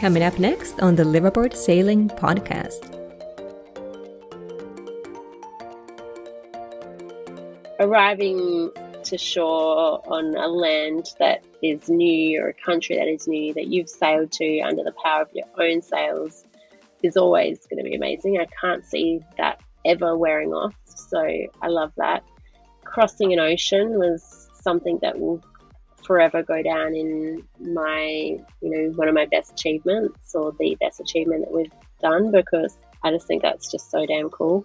Coming up next on the Liveaboard Sailing Podcast. Arriving to shore on a land that is new or a country that is new that you've sailed to under the power of your own sails is always going to be amazing. I can't see that ever wearing off. So I love that. Crossing an ocean was something that will forever go down in my, you know, one of my best achievements or the best achievement that we've done because I just think that's just so damn cool.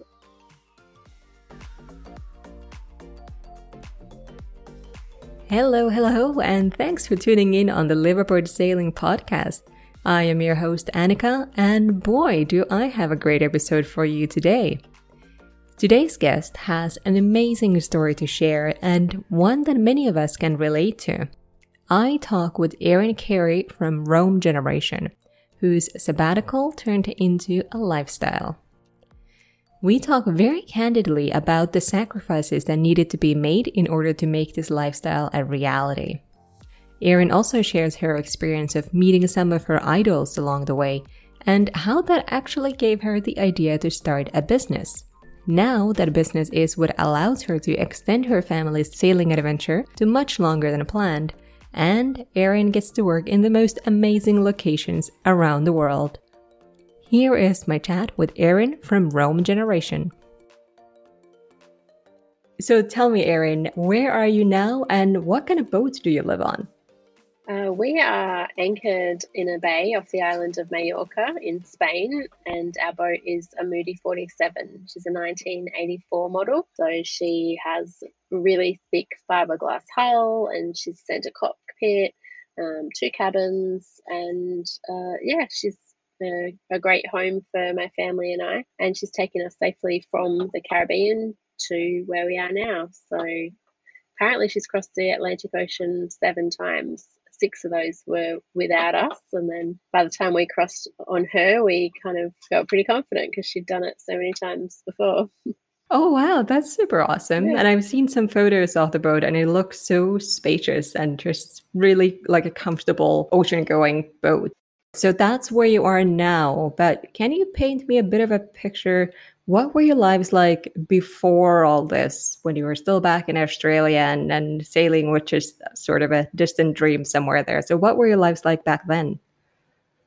Hello, hello, and thanks for tuning in on the Liveaboard Sailing Podcast. I am your host, Annika, and boy, do I have a great episode for you today. Today's guest has an amazing story to share and one that many of us can relate to. I talk with Erin Carey from Roam Generation, whose sabbatical turned into a lifestyle. We talk very candidly about the sacrifices that needed to be made in order to make this lifestyle a reality. Erin also shares her experience of meeting some of her idols along the way and how that actually gave her the idea to start a business. Now, that business is what allows her to extend her family's sailing adventure to much longer than planned, and Erin gets to work in the most amazing locations around the world. Here is my chat with Erin from Roam Generation. So tell me, Erin, where are you now and what kind of boats do you live on? Uh, we are anchored in a bay off the island of Mallorca in Spain, and our boat is a Moody 47. She's a 1984 model, so she has really thick fiberglass hull and she's centre cockpit, um, two cabins, and uh, yeah, she's a, a great home for my family and I. And she's taken us safely from the Caribbean to where we are now. So apparently, she's crossed the Atlantic Ocean seven times. Six of those were without us. And then by the time we crossed on her, we kind of felt pretty confident because she'd done it so many times before. Oh, wow. That's super awesome. Yeah. And I've seen some photos of the boat and it looks so spacious and just really like a comfortable ocean going boat. So that's where you are now. But can you paint me a bit of a picture? What were your lives like before all this, when you were still back in Australia and, and sailing, which is sort of a distant dream somewhere there? So, what were your lives like back then?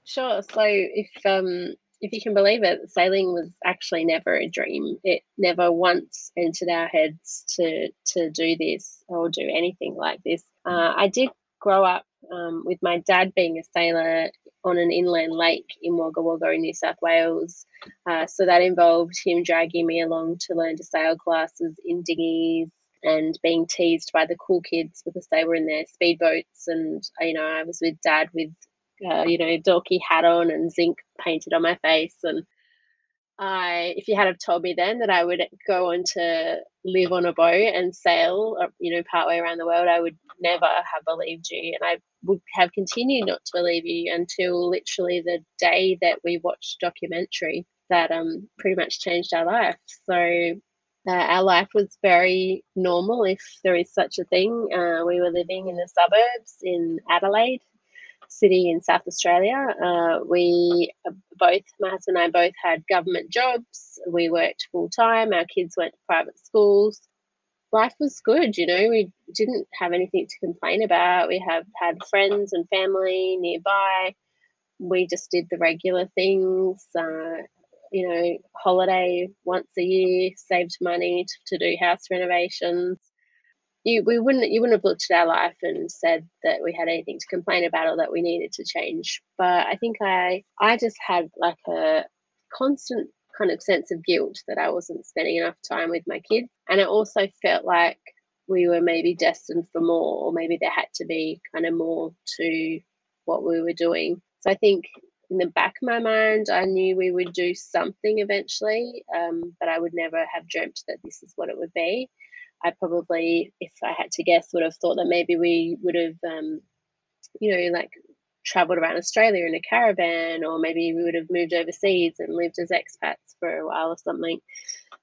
Sure. So, if um, if you can believe it, sailing was actually never a dream. It never once entered our heads to to do this or do anything like this. Uh, I did grow up um, with my dad being a sailor on an inland lake in Wagga Wagga in New South Wales. Uh, so that involved him dragging me along to learn to sail classes in dinghies and being teased by the cool kids because they were in their speedboats. And, you know, I was with dad with, uh, you know, dorky hat on and zinc painted on my face. And I, if you had have told me then that I would go on to live on a boat and sail, uh, you know, partway around the world, I would never have believed you. And I would have continued not to believe you until literally the day that we watched documentary that um pretty much changed our life. So uh, our life was very normal, if there is such a thing. Uh, we were living in the suburbs in Adelaide city in South Australia. Uh, we both, my husband and I both had government jobs. We worked full time. Our kids went to private schools life was good. You know, we didn't have anything to complain about. We have had friends and family nearby. We just did the regular things. Uh, you know, holiday once a year, saved money to, to do house renovations. You, we wouldn't you wouldn't have looked at our life and said that we had anything to complain about or that we needed to change. But I think I I just had like a constant kind of sense of guilt that I wasn't spending enough time with my kids. And it also felt like we were maybe destined for more, or maybe there had to be kind of more to what we were doing. So I think in the back of my mind, I knew we would do something eventually, um, but I would never have dreamt that this is what it would be. I probably, if I had to guess, would have thought that maybe we would have, um, you know, like traveled around Australia in a caravan, or maybe we would have moved overseas and lived as expats for a while or something.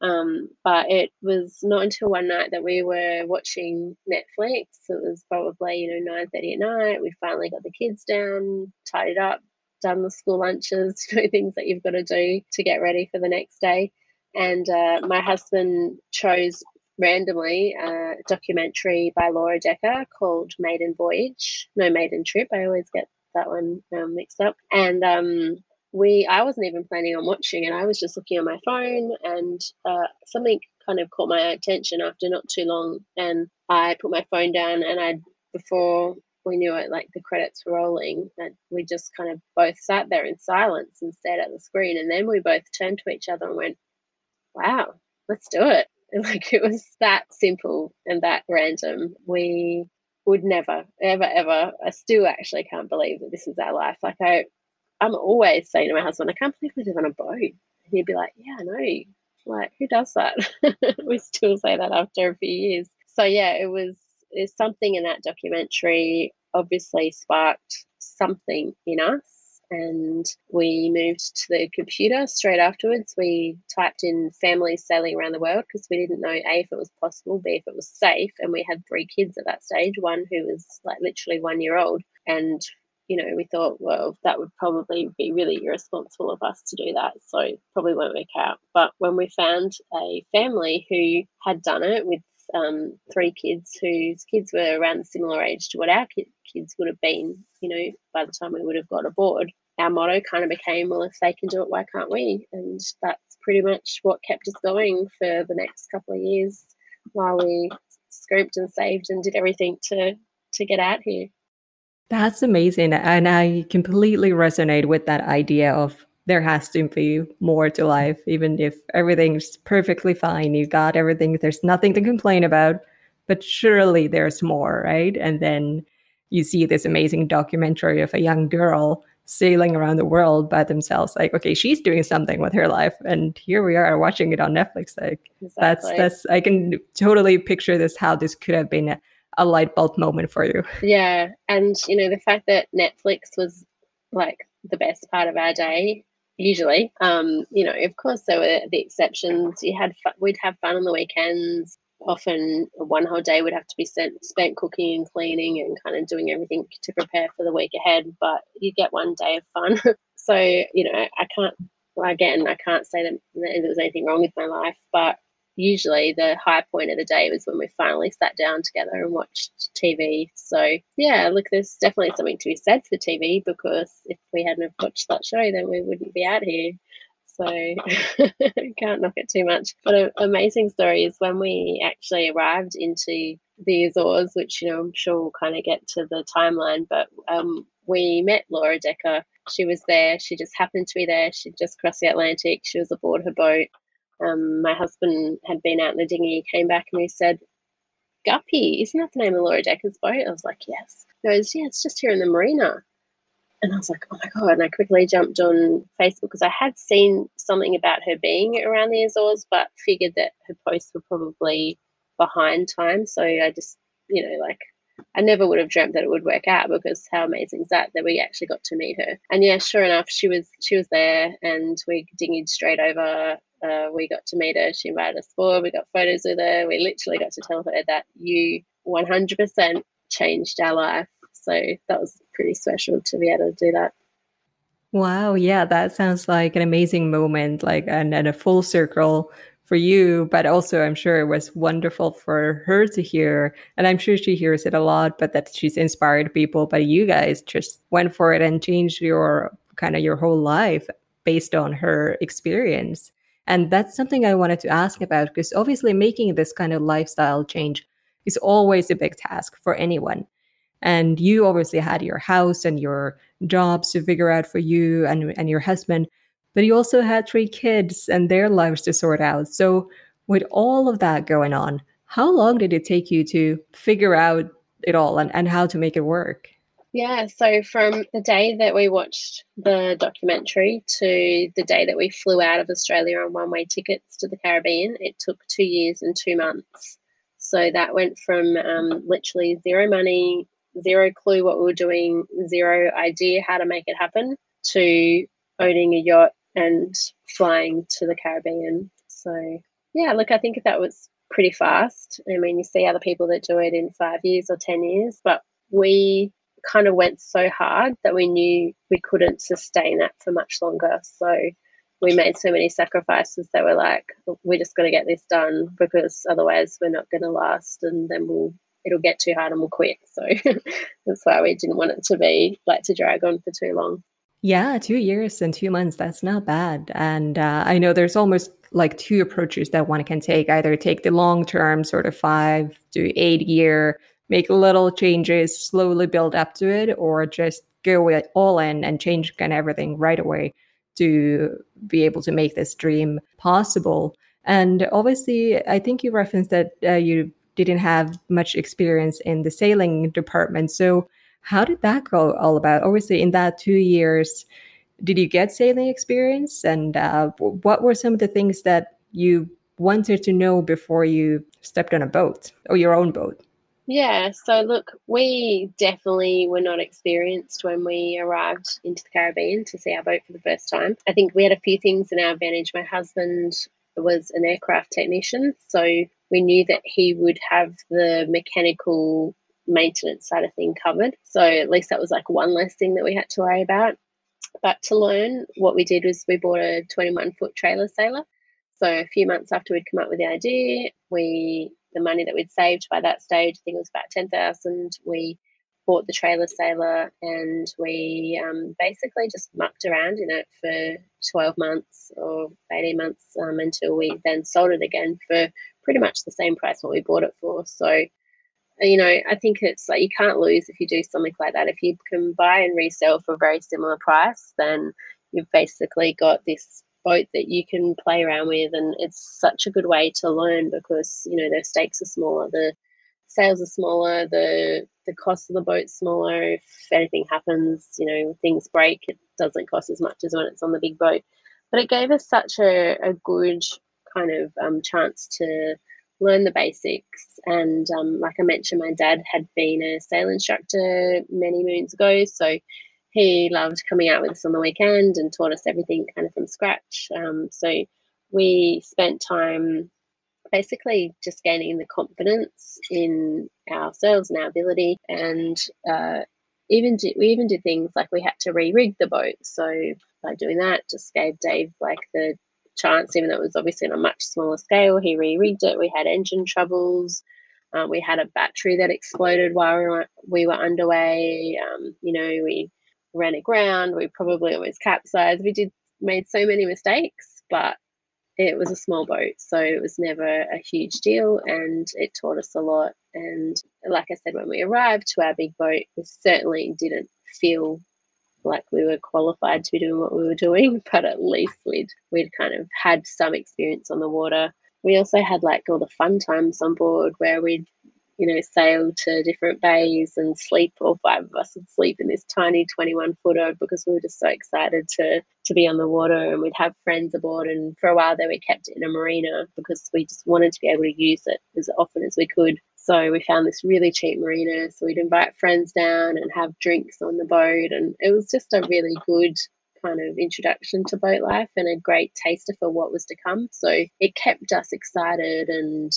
Um, but it was not until one night that we were watching Netflix. It was probably you know nine thirty at night. We finally got the kids down, tidied up, done the school lunches, know things that you've got to do to get ready for the next day. And uh, my husband chose randomly a documentary by Laura Dekker called Maiden Voyage. No, Maiden Trip. I always get that one um, mixed up. And um, we, I wasn't even planning on watching and I was just looking on my phone, and uh, something kind of caught my attention after not too long. And I put my phone down, and I before we knew it, like the credits were rolling, and we just kind of both sat there in silence and stared at the screen. And then we both turned to each other and went, "Wow, let's do it!" Like it was that simple and that random. We would never, ever, ever. I still actually can't believe that this is our life. Like I, I'm always saying to my husband, I can't believe we live on a boat. And he'd be like, Yeah, I know. Like who does that? we still say that after a few years. So yeah, it was. There's something in that documentary obviously sparked something in us and we moved to the computer straight afterwards. We typed in families sailing around the world because we didn't know A, if it was possible, B, if it was safe. And we had three kids at that stage, one who was like literally one year old. And, you know, we thought, well, that would probably be really irresponsible of us to do that. So probably won't work out. But when we found a family who had done it with um, three kids whose kids were around a similar age to what our kids would have been, you know, by the time we would have got aboard. Our motto kind of became, well, if they can do it, why can't we? And that's pretty much what kept us going for the next couple of years while we scoped and saved and did everything to to get out here. That's amazing. And I completely resonate with that idea of there has to be more to life, even if everything's perfectly fine. You got everything, there's nothing to complain about, but surely there's more, right? And then you see this amazing documentary of a young girl sailing around the world by themselves like okay she's doing something with her life and here we are watching it on netflix like exactly. that's that's i can totally picture this how this could have been a, a light bulb moment for you yeah and you know the fact that netflix was like the best part of our day usually. Um, you know, of course, there were the exceptions. You had fun, we'd have fun on the weekends. Often, one whole day would have to be spent, spent cooking and cleaning and kind of doing everything to prepare for the week ahead. But you get one day of fun. so, you know, I can't. Again, I can't say that there was anything wrong with my life, but usually the high point of the day was when we finally sat down together and watched TV. So yeah, look, there's definitely something to be said for TV because if we hadn't watched that show, then we wouldn't be out here. So can't knock it too much. But an amazing story is when we actually arrived into the Azores, which you know I'm sure we'll kind of get to the timeline. But um, we met Laura Dekker She was there. She just happened to be there. She'd just crossed the Atlantic. She was aboard her boat. Um, my husband had been out in the dinghy. He came back and he said, Guppy, isn't that the name of Laura Dekker's boat? I was like, yes. He goes, yeah, it's just here in the marina. And I was like, oh my God. And I quickly jumped on Facebook because I had seen something about her being around the Azores, but figured that her posts were probably behind time. So I just, you know, like I never would have dreamt that it would work out because how amazing is that that we actually got to meet her. And yeah, sure enough, she was she was there, and we dinghied straight over. Uh, we got to meet her. She invited us for. We got photos with her. We literally got to tell her that you 100% changed our life. So that was pretty special to be able to do that. Wow, yeah, that sounds like an amazing moment, like and, and a full circle for you, but also I'm sure it was wonderful for her to hear. And I'm sure she hears it a lot, but that she's inspired people. But you guys just went for it and changed your kind of your whole life based on her experience. And that's something I wanted to ask about because obviously making this kind of lifestyle change is always a big task for anyone. And you obviously had your house and your jobs to figure out for you and, and your husband but you also had three kids and their lives to sort out. So, with all of that going on, how long did it take you to figure out it all and, and how to make it work? Yeah, so from the day that we watched the documentary to the day that we flew out of Australia on one way tickets to the Caribbean, it took two years and two months. So that went from um, literally zero money, zero clue what we were doing, zero idea how to make it happen, to owning a yacht and flying to the Caribbean. So, yeah, look, I think that was pretty fast. I mean, you see other people that do it in five years or 10 years, but we kind of went so hard that we knew we couldn't sustain that for much longer. So, we made so many sacrifices that we're like, we're just going to get this done because otherwise we're not going to last and then we'll it'll get too hard and we'll quit. So that's why we didn't want it to be like to drag on for too long. Yeah, two years and two months. That's not bad. And uh, I know there's almost like two approaches that one can take either take the long term, sort of five to eight year, make little changes, slowly build up to it, or just go all in and change kind of everything right away to be able to make this dream possible. And obviously, I think you referenced that uh, you didn't have much experience in the sailing department. So, how did that go all about? Obviously, in that two years, did you get sailing experience? And uh, what were some of the things that you wanted to know before you stepped on a boat or your own boat? Yeah, so look, we definitely were not experienced when we arrived into the Caribbean to see our boat for the first time. I think we had a few things in our advantage. My husband was an aircraft technician, so we knew that he would have the mechanical maintenance side of thing covered. So at least that was like one less thing that we had to worry about. But to learn, what we did was we bought a 21 foot trailer sailor. So a few months after we'd come up with the idea, we the money that we'd saved by that stage, I think it was about 10,000, we bought the trailer sailor and we um, basically just mucked around in it for 12 months or 18 months um, until we then sold it again for pretty much the same price what we bought it for. So you know, I think it's like you can't lose if you do something like that. If you can buy and resell for a very similar price, then you've basically got this boat that you can play around with, and it's such a good way to learn because you know the stakes are smaller, the sails are smaller, the the cost of the boat's smaller. If anything happens, you know things break, it doesn't cost as much as when it's on the big boat. But it gave us such a, a good kind of um, chance to learn the basics. And um, like I mentioned, my dad had been a sail instructor many moons ago. So he loved coming out with us on the weekend and taught us everything kind of from scratch. Um, so we spent time basically just gaining the confidence in ourselves and our ability. And uh, even we even did things like we had to re-rig the boat. So by doing that, just gave Dave like the chance, even though it was obviously on a much smaller scale. He re-rigged it. We had engine troubles. Um, we had a battery that exploded while we were, we were underway. Um, you know, we ran aground. We probably almost capsized. We did made so many mistakes, but it was a small boat, so it was never a huge deal, and it taught us a lot. And like I said, when we arrived to our big boat, we certainly didn't feel like we were qualified to be doing what we were doing, but at least we'd we'd kind of had some experience on the water. We also had like all the fun times on board where we'd you know, sail to different bays and sleep. All five of us would sleep in this tiny 21 footer because we were just so excited to to be on the water. And we'd have friends aboard. And for a while there, we kept it in a marina because we just wanted to be able to use it as often as we could. So we found this really cheap marina. So we'd invite friends down and have drinks on the boat. And it was just a really good kind of introduction to boat life and a great taster for what was to come. So it kept us excited and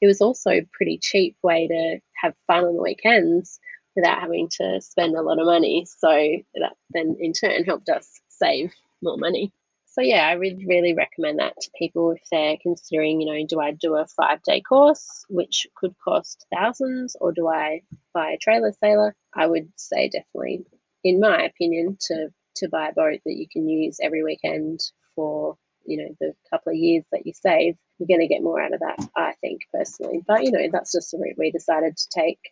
it was also a pretty cheap way to have fun on the weekends without having to spend a lot of money. So that then in turn helped us save more money. So yeah, I would really recommend that to people if they're considering, you know, do I do a five day course, which could cost thousands, or do I buy a trailer sailor? I would say definitely, in my opinion, to to buy a boat that you can use every weekend for you know the couple of years that you save you're going to get more out of that i think personally but you know that's just the route we decided to take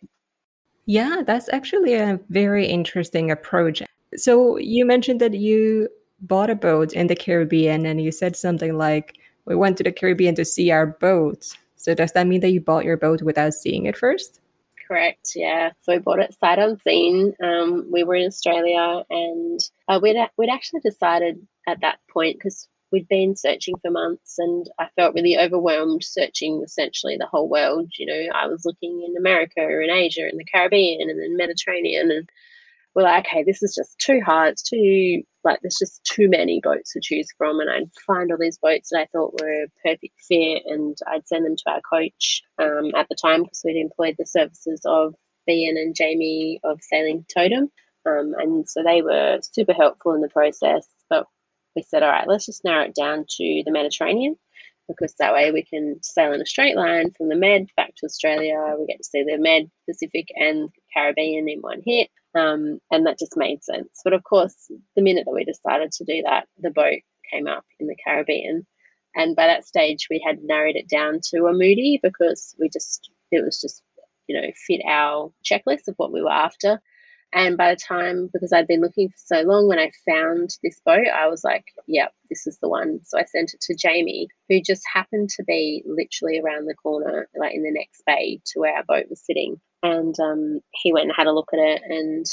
yeah that's actually a very interesting approach so you mentioned that you bought a boat in the caribbean and you said something like we went to the caribbean to see our boat so does that mean that you bought your boat without seeing it first correct. Yeah. So we bought it sight unseen. Um, we were in Australia, and uh, we'd we'd actually decided at that point because we'd been searching for months and I felt really overwhelmed searching essentially the whole world. You know, I was looking in America and Asia and the Caribbean and then Mediterranean and we're like, okay, this is just too hard. It's too like there's just too many boats to choose from and I'd find all these boats that I thought were a perfect fit and I'd send them to our coach um, at the time because we'd employed the services of Ian and Jamie of Sailing Totem. Um, and so they were super helpful in the process. We said, all right, let's just narrow it down to the Mediterranean because that way we can sail in a straight line from the Med back to Australia. We get to see the Med, Pacific, and Caribbean in one hit. Um, and that just made sense. But of course, the minute that we decided to do that, the boat came up in the Caribbean. And by that stage, we had narrowed it down to a Moody because we just, it was just, you know, fit our checklist of what we were after. And by the time, because I'd been looking for so long, when I found this boat, I was like, yep, this is the one. So I sent it to Jamie, who just happened to be literally around the corner, like in the next bay to where our boat was sitting. And um, he went and had a look at it. And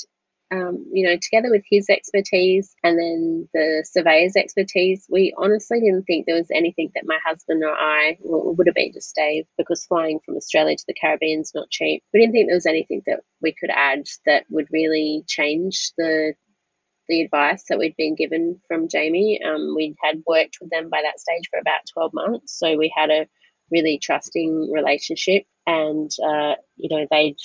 um, you know, together with his expertise and then the surveyor's expertise, we honestly didn't think there was anything that my husband or I would have been to stay because flying from Australia to the Caribbean is not cheap. We didn't think there was anything that we could add that would really change the the advice that we'd been given from Jamie. Um, we had worked with them by that stage for about 12 months. So we had a really trusting relationship and, uh, you know, they'd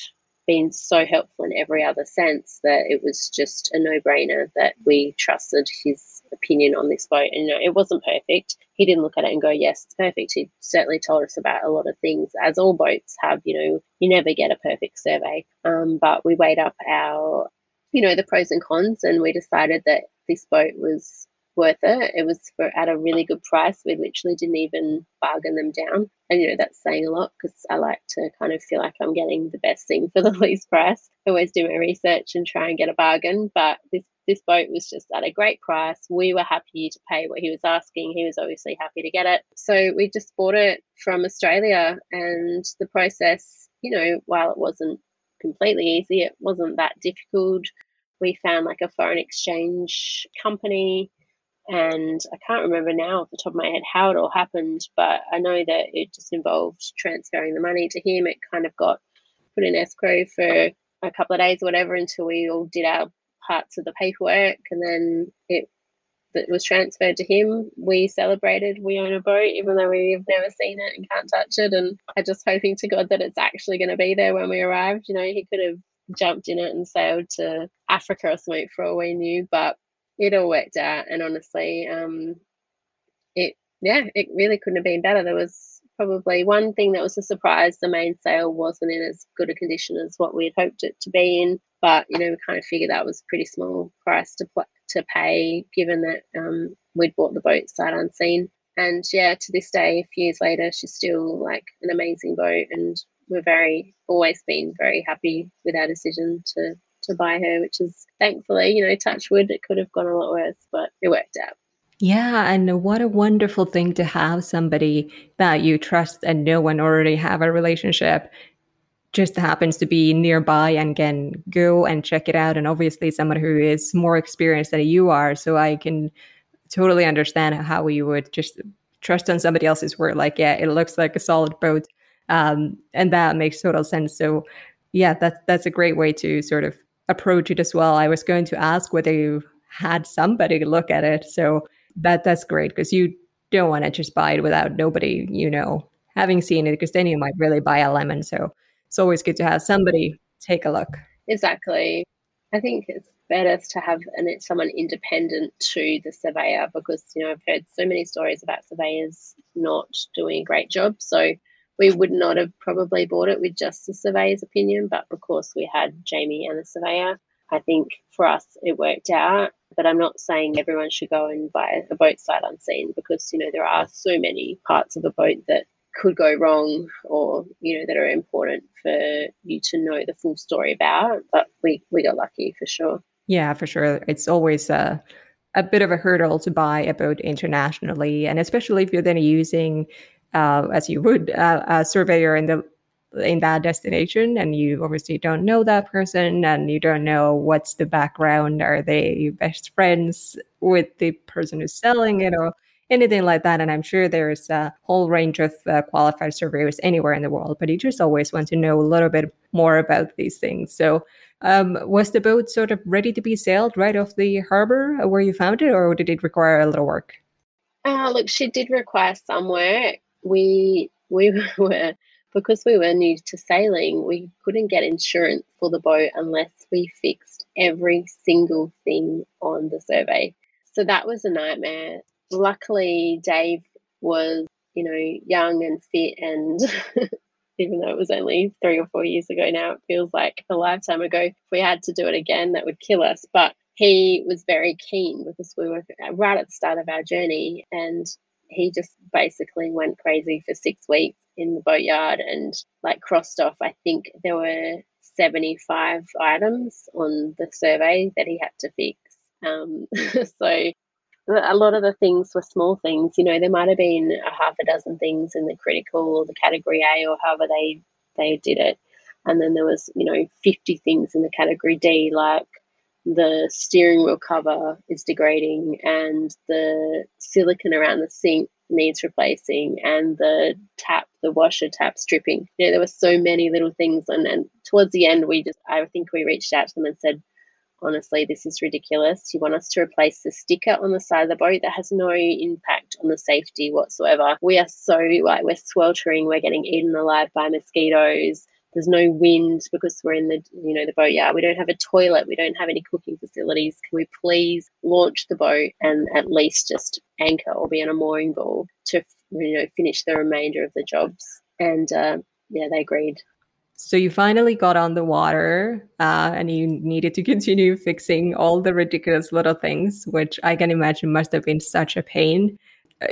been so helpful in every other sense that it was just a no brainer that we trusted his opinion on this boat. And you know, it wasn't perfect. He didn't look at it and go, yes, it's perfect. He certainly told us about a lot of things, as all boats have. You know, you never get a perfect survey. Um, but we weighed up our, you know, the pros and cons, and we decided that this boat was worth it. It was for at a really good price. We literally didn't even bargain them down. And you know, that's saying a lot because I like to kind of feel like I'm getting the best thing for the least price. I always do my research and try and get a bargain. But this this boat was just at a great price. We were happy to pay what he was asking. He was obviously happy to get it. So we just bought it from Australia and the process, you know, while it wasn't completely easy, it wasn't that difficult. We found like a foreign exchange company and I can't remember now off the top of my head how it all happened, but I know that it just involved transferring the money to him. It kind of got put in escrow for a couple of days or whatever until we all did our parts of the paperwork and then it it was transferred to him. We celebrated. We own a boat, even though we've never seen it and can't touch it. And I'm just hoping to God that it's actually going to be there when we arrived. You know, he could have jumped in it and sailed to Africa or something for all we knew, but it all worked out. And honestly, um, it yeah, it really couldn't have been better. There was probably one thing that was a surprise: the main mainsail wasn't in as good a condition as what we had hoped it to be in. But you know, we kind of figured that was a pretty small price to pl- to pay, given that um, we'd bought the boat sight unseen. And yeah, to this day, a few years later, she's still like an amazing boat, and we're very always been very happy with our decision to to buy her, which is thankfully, you know, touch wood, it could have gone a lot worse, but it worked out. Yeah, and what a wonderful thing to have somebody that you trust and know and already have a relationship just happens to be nearby and can go and check it out. And obviously, someone who is more experienced than you are. So I can totally understand how you would just trust on somebody else's word. Like, yeah, it looks like a solid boat. Um, and that makes total sense. So, yeah, that's that's a great way to sort of approach it as well. I was going to ask whether you had somebody look at it. So that that's great because you don't want to just buy it without nobody, you know, having seen it because then you might really buy a lemon. So it's always good to have somebody take a look. Exactly. I think it's better to have an, someone independent to the surveyor because you know I've heard so many stories about surveyors not doing a great job. So we would not have probably bought it with just the surveyor's opinion, but because we had Jamie and the surveyor, I think for us it worked out. But I'm not saying everyone should go and buy a boat sight unseen because you know there are so many parts of a boat that could go wrong or you know that are important for you to know the full story about but we we got lucky for sure yeah for sure it's always a a bit of a hurdle to buy a boat internationally and especially if you're then using uh, as you would uh, a surveyor in the in that destination and you obviously don't know that person and you don't know what's the background. Are they best friends with the person who's selling it or anything like that? And i'm sure there's a whole range of uh, qualified surveyors anywhere in the world but you just always want to know a little bit more about these things. So um, was the boat sort of ready to be sailed right off the harbor where you found it or did it require a little work? Uh, look she did require some work we we were because we were new to sailing, we couldn't get insurance for the boat unless we fixed every single thing on the survey. So that was a nightmare. Luckily, Dave was, you know, young and fit and even though it was only three or four years ago now, it feels like a lifetime ago. If we had to do it again, that would kill us. But he was very keen because we were right at the start of our journey and he just basically went crazy for six weeks in the boatyard and like crossed off. I think there were 75 items on the survey that he had to fix. Um, so a lot of the things were small things. You know, there might have been a half a dozen things in the critical or the category A or however they they did it, and then there was you know 50 things in the category D like the steering wheel cover is degrading and the silicon around the sink needs replacing and the tap the washer tap stripping. You know there were so many little things and, and towards the end we just i think we reached out to them and said honestly this is ridiculous. You want us to replace the sticker on the side of the boat that has no impact on the safety whatsoever. We are so like we're sweltering. We're getting eaten alive by mosquitoes there's no wind because we're in the you know the boatyard. We don't have a toilet. We don't have any cooking facilities. Can we please launch the boat and at least just anchor or be on a mooring ball to you know finish the remainder of the jobs? And uh, yeah, they agreed. So you finally got on the water, uh, and you needed to continue fixing all the ridiculous little things, which I can imagine must have been such a pain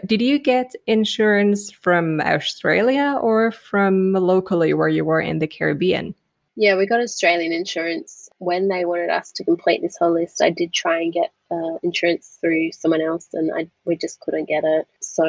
did you get insurance from Australia or from locally where you were in the Caribbean? Yeah, we got Australian insurance. When they wanted us to complete this whole list, I did try and get uh, insurance through someone else, and I we just couldn't get it. So,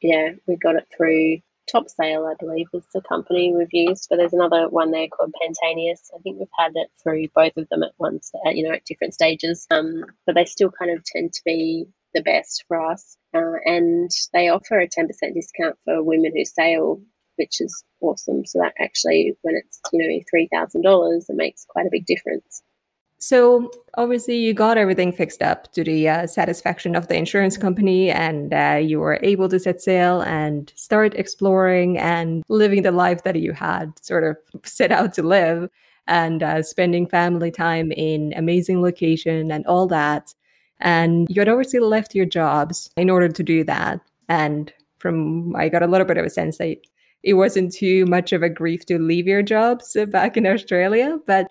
yeah, we got it through Topsail, I believe, is the company we've used. But there's another one there called Pantaenius. I think we've had it through both of them at once, at, you know, at different stages. Um, but they still kind of tend to be the best for us. Uh, and they offer a 10% discount for women who sail, which is awesome. So that actually, when it's, you know, $3,000, it makes quite a big difference. So obviously, you got everything fixed up to the uh, satisfaction of the insurance company, and uh, you were able to set sail and start exploring and living the life that you had sort of set out to live, and uh, spending family time in amazing location and all that. And you had obviously left your jobs in order to do that. And from, I got a little bit of a sense that it wasn't too much of a grief to leave your jobs back in Australia. But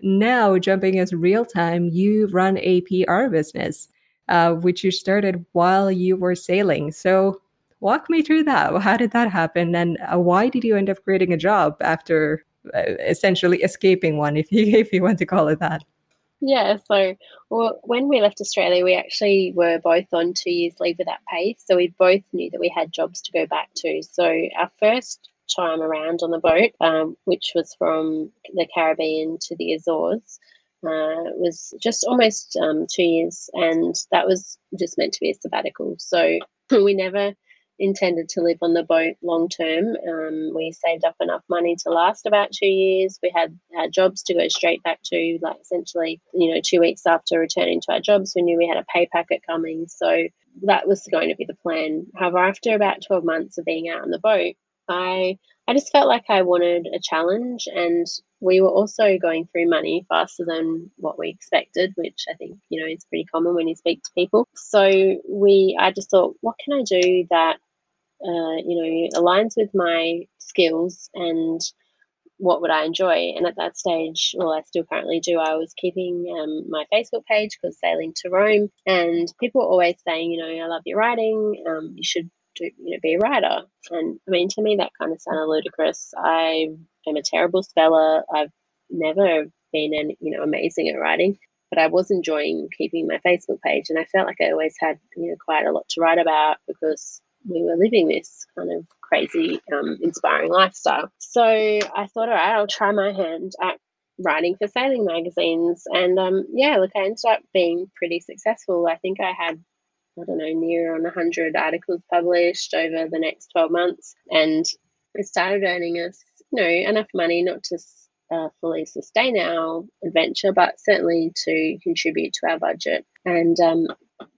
now, jumping as real time, you run a PR business, uh, which you started while you were sailing. So, walk me through that. How did that happen? And uh, why did you end up creating a job after uh, essentially escaping one, if you if you want to call it that. Yeah, so well, when we left Australia, we actually were both on two years leave without pay. So we both knew that we had jobs to go back to. So our first time around on the boat, um, which was from the Caribbean to the Azores, uh, was just almost um, two years, and that was just meant to be a sabbatical. So we never intended to live on the boat long term. Um, we saved up enough money to last about two years. We had our jobs to go straight back to, like essentially, you know, two weeks after returning to our jobs, we knew we had a pay packet coming. So that was going to be the plan. However, after about 12 months of being out on the boat, I I just felt like I wanted a challenge, and we were also going through money faster than what we expected, which I think you know is pretty common when you speak to people. So we, I just thought, what can I do that uh, you know aligns with my skills and what would I enjoy? And at that stage, well, I still currently do. I was keeping um, my Facebook page because sailing to Roam, and people were always saying, you know, I love your writing. Um, you should to you know be a writer. And I mean, to me, that kind of sounded ludicrous. I am a terrible speller. I've never been an you know amazing at writing, but I was enjoying keeping my Facebook page, and I felt like I always had you know quite a lot to write about because we were living this kind of crazy, um, inspiring lifestyle. So I thought, all right, I'll try my hand at writing for sailing magazines. And um, yeah, look, I ended up being pretty successful. I think I had I don't know, near on 100 articles published over the next 12 months. And it started earning us, you know, enough money not to uh, fully sustain our adventure, but certainly to contribute to our budget. And um,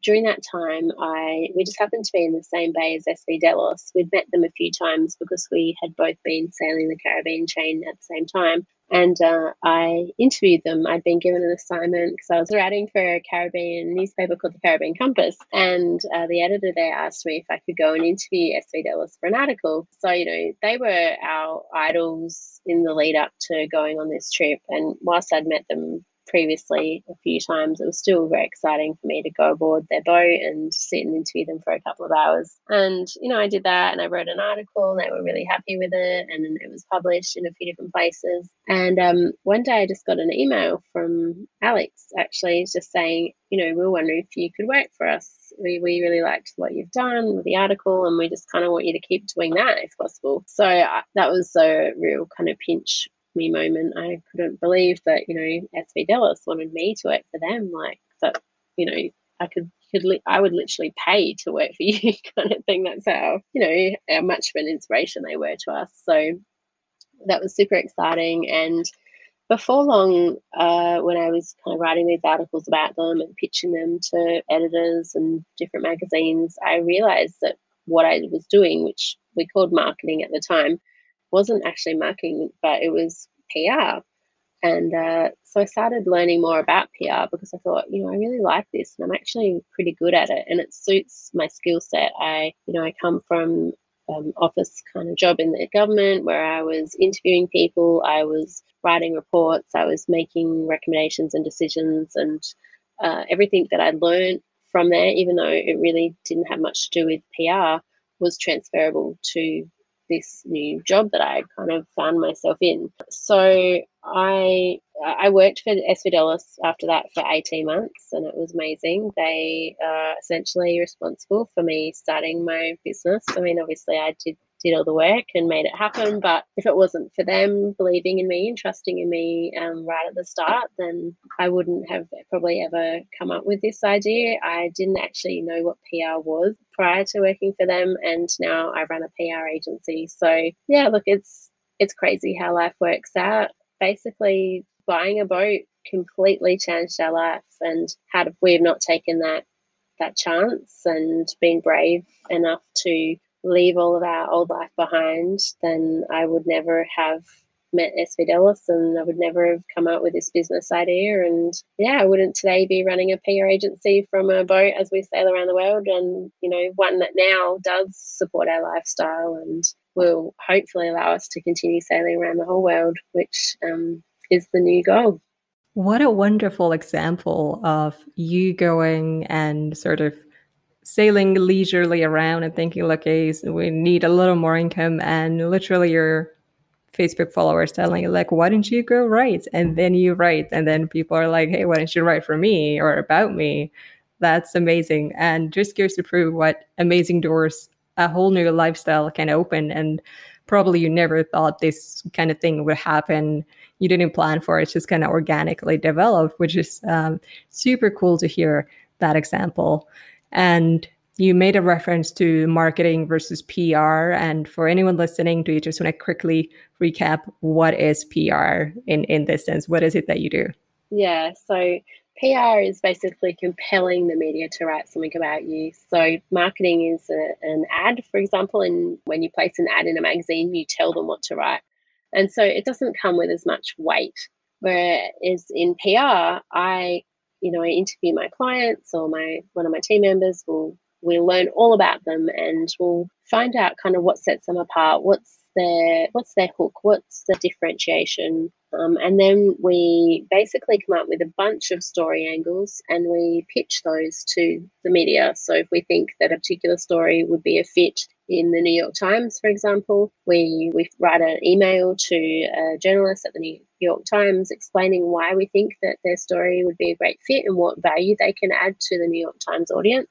during that time, I we just happened to be in the same bay as SV Delos. We'd met them a few times because we had both been sailing the Caribbean chain at the same time. And uh, I interviewed them. I'd been given an assignment because I was writing for a Caribbean newspaper called the Caribbean Compass. And uh, the editor there asked me if I could go and interview SV Delos for an article. So, you know, they were our idols in the lead up to going on this trip. And whilst I'd met them previously a few times, it was still very exciting for me to go aboard their boat and sit and interview them for a couple of hours. And, you know, I did that and I wrote an article and they were really happy with it. And it was published in a few different places. And um, one day I just got an email from Alex, actually, just saying, you know, we are wondering if you could work for us. We, we really liked what you've done with the article and we just kind of want you to keep doing that if possible. So uh, that was a real kind of pinch me moment. I couldn't believe that, you know, SV Delos wanted me to work for them. Like that, you know, I could could li- I would literally pay to work for you kind of thing. That's how, you know, how much of an inspiration they were to us. So that was super exciting. And before long, uh, when I was kind of writing these articles about them and pitching them to editors and different magazines, I realized that what I was doing, which we called marketing at the time, wasn't actually marketing, but it was PR. And uh, so I started learning more about PR because I thought, you know, I really like this and I'm actually pretty good at it and it suits my skill set. I, you know, I come from um, office kind of job in the government where I was interviewing people, I was writing reports, I was making recommendations and decisions, and uh, everything that I learned from there, even though it really didn't have much to do with PR, was transferable to this new job that I kind of found myself in. So I I worked for SV Delos after that for 18 months and it was amazing. They are essentially responsible for me starting my business. I mean, obviously, I did did all the work and made it happen. But if it wasn't for them believing in me and trusting in me um, right at the start, then I wouldn't have probably ever come up with this idea. I didn't actually know what PR was prior to working for them, and now I run a PR agency. So yeah, look, it's it's crazy how life works out. Basically, buying a boat completely changed our life, and had we have not taken that that chance and been brave enough to leave all of our old life behind, then I would never have met SV Delos and I would never have come up with this business idea. And yeah, I wouldn't today be running a PR agency from a boat as we sail around the world and, you know, one that now does support our lifestyle and will hopefully allow us to continue sailing around the whole world, which um, is the new goal. What a wonderful example of you going and sort of sailing leisurely around and thinking, look, okay, we need a little more income, and literally you're Facebook followers telling you like, why don't you go write? And then you write, and then people are like, hey, why don't you write for me or about me? That's amazing. And just goes to prove what amazing doors a whole new lifestyle can open. And probably you never thought this kind of thing would happen. You didn't plan for it, it's just kind of organically developed, which is um, super cool to hear that example. And you made a reference to marketing versus PR. And for anyone listening, do you just want to quickly recap what is PR in, in this sense? What is it that you do? Yeah, so PR is basically compelling the media to write something about you. So marketing is a, an ad, for example, and when you place an ad in a magazine, you tell them what to write. And so it doesn't come with as much weight. Whereas in PR, I, you know, I interview my clients or my one of my team members will we'll learn all about them and we'll find out kind of what sets them apart, what's their what's their hook, what's the differentiation, um, and then we basically come up with a bunch of story angles and we pitch those to the media. So if we think that a particular story would be a fit in the New York Times, for example, we we write an email to a journalist at the New York Times explaining why we think that their story would be a great fit and what value they can add to the New York Times audience.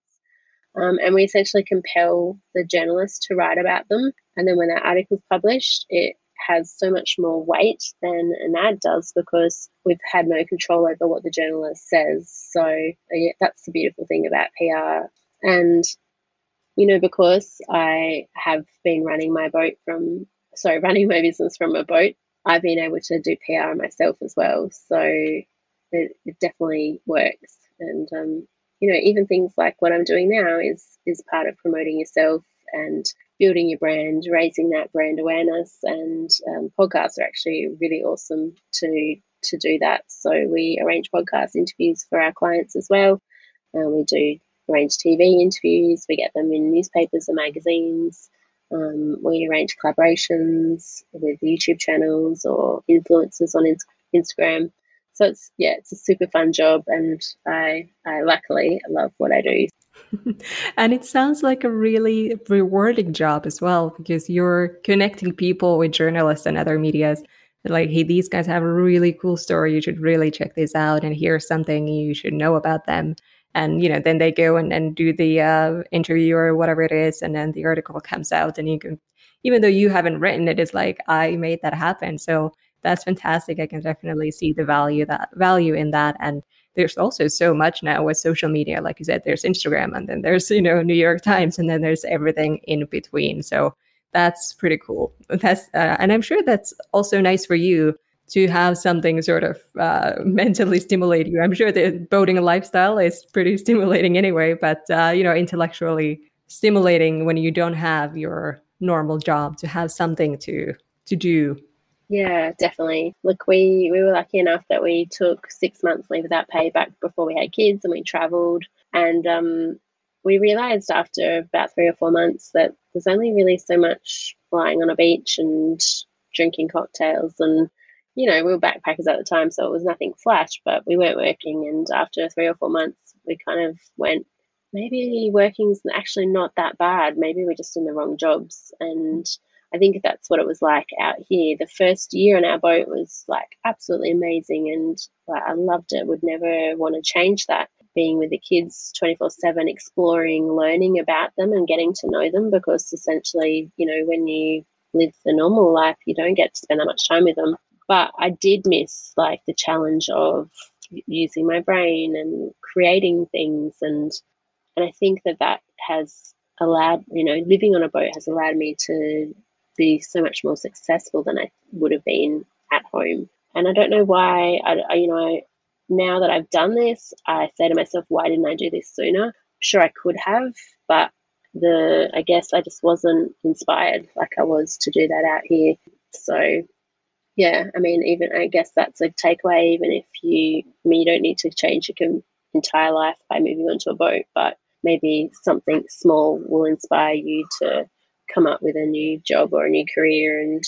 Um, and we essentially compel the journalist to write about them. And then when that article is published, it has so much more weight than an ad does because we've had no control over what the journalist says. So yeah, that's the beautiful thing about PR. And, you know, because I have been running my boat from, sorry, running my business from a boat, I've been able to do PR myself as well. So it, it definitely works. And um, you know, even things like what I'm doing now is is part of promoting yourself and building your brand, raising that brand awareness. And um, podcasts are actually really awesome to to do that. So we arrange podcast interviews for our clients as well. Um, we do arrange TV interviews. We get them in newspapers and magazines. Um, we arrange collaborations with YouTube channels or influencers on Instagram. So it's yeah, it's a super fun job, and I I luckily love what I do. and it sounds like a really rewarding job as well because you're connecting people with journalists and other medias. Like, hey, these guys have a really cool story. You should really check this out, and here's something you should know about them. And you know, then they go and, and do the uh, interview or whatever it is, and then the article comes out, and you can, even though you haven't written it, it's like I made that happen. So that's fantastic. I can definitely see the value that value in that. And there's also so much now with social media. Like you said, there's Instagram and then there's, you know, New York Times and then there's everything in between. So that's pretty cool. That's uh, and I'm sure that's also nice for you to have something sort of uh, mentally stimulate you. I'm sure the boating lifestyle is pretty stimulating anyway, but uh, you know, intellectually stimulating when you don't have your normal job to have something to to do yeah, definitely. Look, we, we were lucky enough that we took six months leave without pay back before we had kids and we travelled. And um, we realised after about three or four months that there's only really so much lying on a beach and drinking cocktails. And, you know, we were backpackers at the time, so it was nothing flash, but we weren't working. And after three or four months, we kind of went, maybe working's actually not that bad. Maybe we're just in the wrong jobs. And I think that's what it was like out here. The first year on our boat was like absolutely amazing and like, I loved it. Would never want to change that. Being with the kids 24 7, exploring, learning about them and getting to know them because essentially, you know, when you live the normal life, you don't get to spend that much time with them. But I did miss like the challenge of using my brain and creating things and and I think that that has allowed you know living on a boat has allowed me to be so much more successful than I would have been at home. And I don't know why, I, I, you know, now that I've done this, I say to myself, why didn't I do this sooner? Sure, I could have, but the I guess I just wasn't inspired like I was to do that out here. So yeah, I mean, even I guess that's a takeaway. Even if you, I mean, you don't need to change your entire life by moving onto a boat, but maybe something small will inspire you to come up with a new job or a new career, and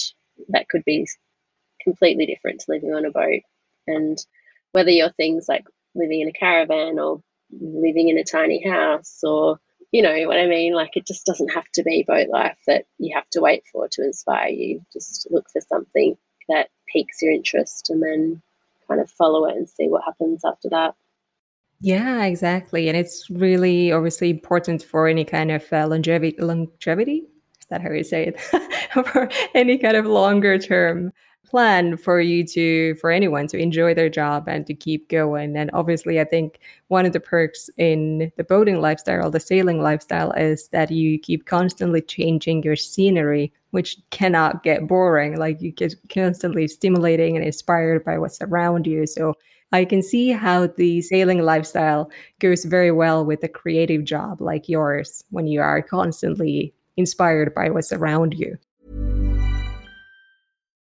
that could be completely different to living on a boat. And whether you're things like living in a caravan or living in a tiny house or you know what I mean? Like it just doesn't have to be boat life that you have to wait for to inspire you. Just look for something that piques your interest and then kind of follow it and see what happens after that. Yeah, exactly. And it's really obviously important for any kind of uh, longevity. Longevity is that how you say it? for any kind of longer term plan for you to for anyone to enjoy their job and to keep going. And obviously i think one of the perks in the boating lifestyle the sailing lifestyle is that you keep constantly changing your scenery which cannot get boring. Like you get constantly stimulating and inspired by what's around you. So I can see how the sailing lifestyle goes very well with a creative job like yours when you are constantly inspired by what's around you.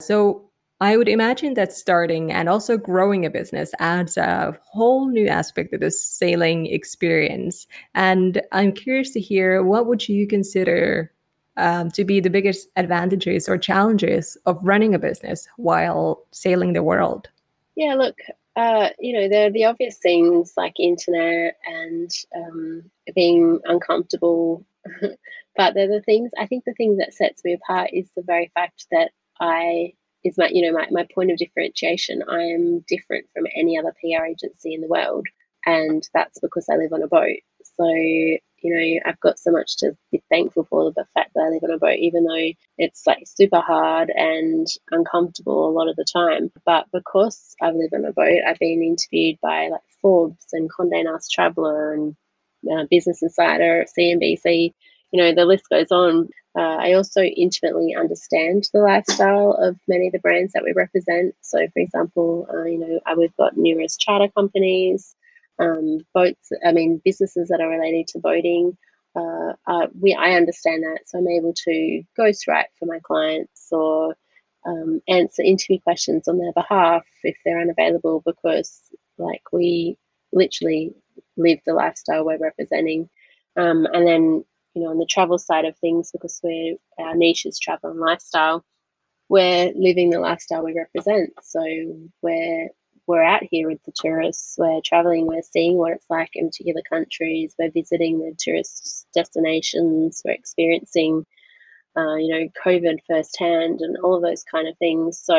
So, I would imagine that starting and also growing a business adds a whole new aspect to the sailing experience. And I'm curious to hear what would you consider um, to be the biggest advantages or challenges of running a business while sailing the world? Yeah, look, uh, you know, the the obvious things like internet and um, being uncomfortable, but they're the things. I think the thing that sets me apart is the very fact that I is my you know my, my point of differentiation. I am different from any other PR agency in the world, and that's because I live on a boat. So you know, I've got so much to be thankful for the fact that I live on a boat, even though it's like super hard and uncomfortable a lot of the time. But because I live on a boat, I've been interviewed by like Forbes and Condé Nast Traveler and uh, Business Insider, CNBC. You know, the list goes on. Uh, I also intimately understand the lifestyle of many of the brands that we represent. So, for example, uh, you know, uh, we've got numerous charter companies um, boats, I mean, businesses that are related to boating. Uh, uh, we, I understand that, so I'm able to ghostwrite for my clients or um, answer interview questions on their behalf if they're unavailable because, like, we literally live the lifestyle we're representing. Um, and then, you know, on the travel side of things, because we're our niche is travel and lifestyle, we're living the lifestyle we represent. So we're we're out here with the tourists, we're traveling, we're seeing what it's like in particular countries, we're visiting the tourist destinations, we're experiencing, uh, you know, COVID firsthand and all of those kind of things. So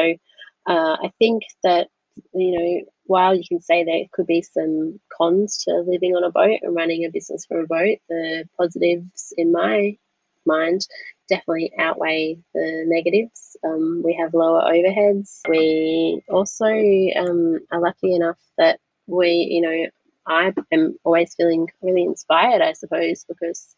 uh, I think that, you know, while you can say there could be some cons to living on a boat and running a business from a boat, the positives in my mind definitely outweigh the negatives. Um, we have lower overheads. We also um, are lucky enough that we, you know, I am always feeling really inspired, I suppose, because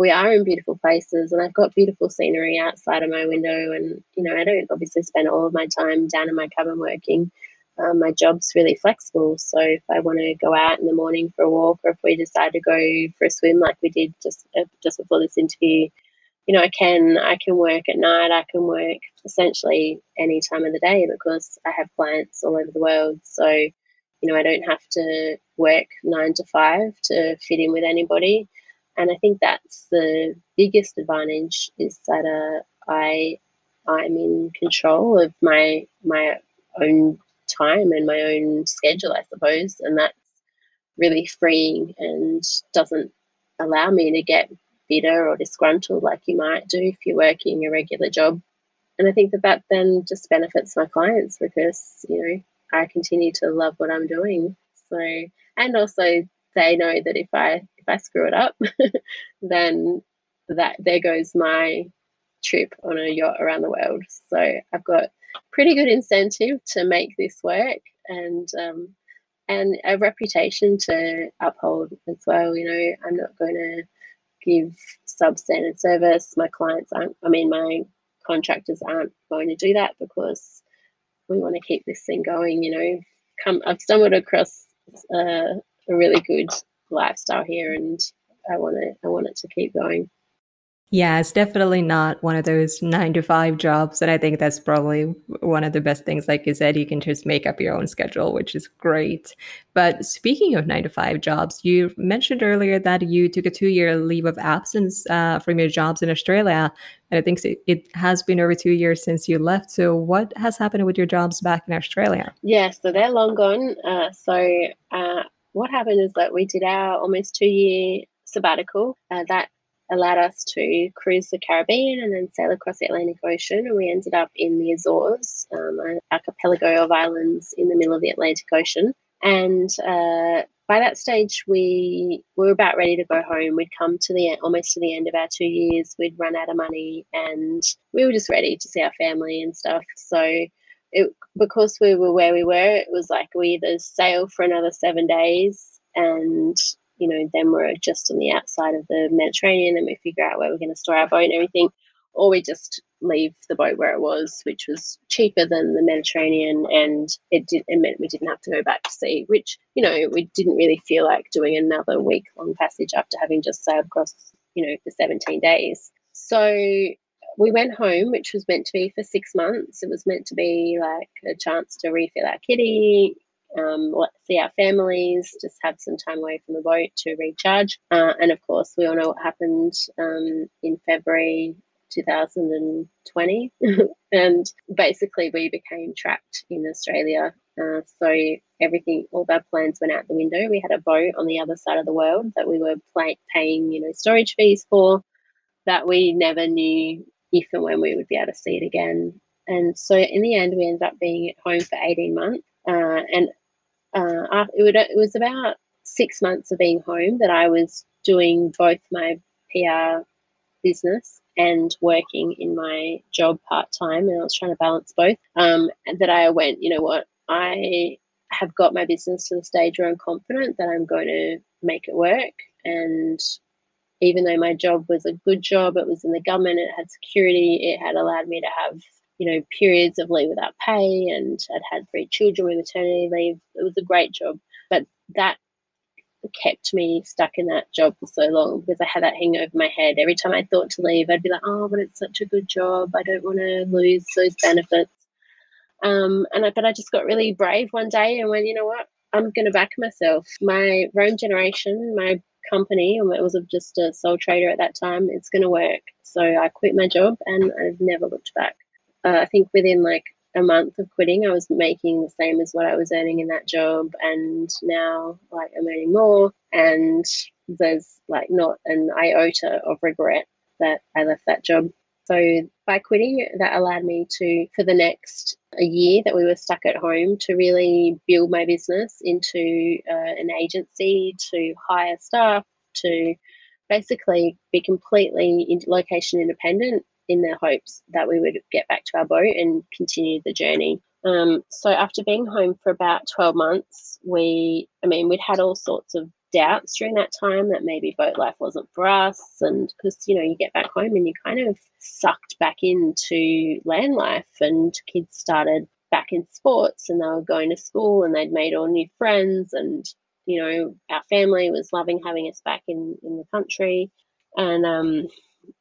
we are in beautiful places and I've got beautiful scenery outside of my window. And, you know, I don't obviously spend all of my time down in my cabin working. Um, my job's really flexible. So if I want to go out in the morning for a walk or if we decide to go for a swim like we did just, uh, just before this interview, you know, I can I can work at night. I can work essentially any time of the day because I have clients all over the world. So, you know, I don't have to work nine to five to fit in with anybody. And I think that's the biggest advantage is that uh, I I'm in control of my my own time and my own schedule, I suppose, and that's really freeing and doesn't allow me to get bitter or disgruntled like you might do if you're working a regular job. And I think that that then just benefits my clients because, you know, I continue to love what I'm doing. So, and also they know that if I I screw it up, then that there goes my trip on a yacht around the world. So I've got pretty good incentive to make this work and um, and a reputation to uphold as well. You know, I'm not going to give substandard service. My clients aren't. I mean, my contractors aren't going to do that because we want to keep this thing going. You know, come. I've stumbled across uh, a really good lifestyle here, and I want to. I want it to keep going. Yeah, it's definitely not one of those nine to five jobs. And I think that's probably one of the best things. Like you said, you can just make up your own schedule, which is great. But speaking of nine to five jobs, you mentioned earlier that you took a two year leave of absence uh, from your jobs in Australia. And I think it has been over two years since you left. So, what has happened with your jobs back in Australia? Yeah, so they're long gone. Uh, so, uh, what happened is that we did our almost two year sabbatical. Uh, that allowed us to cruise the Caribbean and then sail across the Atlantic Ocean. And we ended up in the Azores, um, an archipelago of islands in the middle of the Atlantic Ocean. And uh, by that stage, we, we were about ready to go home. We'd come to the almost to the end of our two years. We'd run out of money, and we were just ready to see our family and stuff. So, it, because we were where we were, it was like we either sail for another seven days and you know, then we're just on the outside of the Mediterranean and we figure out where we're going to store our boat and everything. Or we just leave the boat where it was, which was cheaper than the Mediterranean, and it did it meant we didn't have to go back to sea. Which you know we didn't really feel like doing another week long passage after having just sailed across you know for 17 days. So we went home, which was meant to be for six months. It was meant to be like a chance to refill our kitty, um, see our families, just have some time away from the boat to recharge. Uh, and of course, we all know what happened um, in February 2020. and basically, we became trapped in Australia. Uh, so everything, all our plans went out the window. We had a boat on the other side of the world that we were play, paying, you know, storage fees for that we never knew if and when we would be able to see it again. And so in the end, we ended up being at home for 18 months. Uh, and uh, it, would, it was about six months of being home that I was doing both my PR business and working in my job part time, and I was trying to balance both. Um, and that I went, you know what, I have got my business to the stage where I'm confident that I'm going to make it work. And even though my job was a good job, it was in the government, it had security, it had allowed me to have you know, periods of leave without pay and I'd had three children with maternity leave. It was a great job. But that kept me stuck in that job for so long because I had that hang over my head. Every time I thought to leave, I'd be like, oh, but it's such a good job. I don't want to lose those benefits. Um, and I, but I just got really brave one day and went, you know what? I'm going to back myself. My Roam Generation, my company, it was just a sole trader at that time, it's going to work. So I quit my job and I've never looked back uh, I think within like a month of quitting, I was making the same as what I was earning in that job, and now like I'm earning more, and there's like not an iota of regret that I left that job. So by quitting, that allowed me to, for the next a year that we were stuck at home, to really build my business into uh, an agency, to hire staff, to basically be completely location independent in the hopes that we would get back to our boat and continue the journey. Um, so after being home for about 12 months, we, I mean, we'd had all sorts of doubts during that time that maybe boat life wasn't for us. And because, you know, you get back home and you kind of sucked back into land life and kids started back in sports and they were going to school and they'd made all new friends and, you know, our family was loving having us back in, in the country. And um,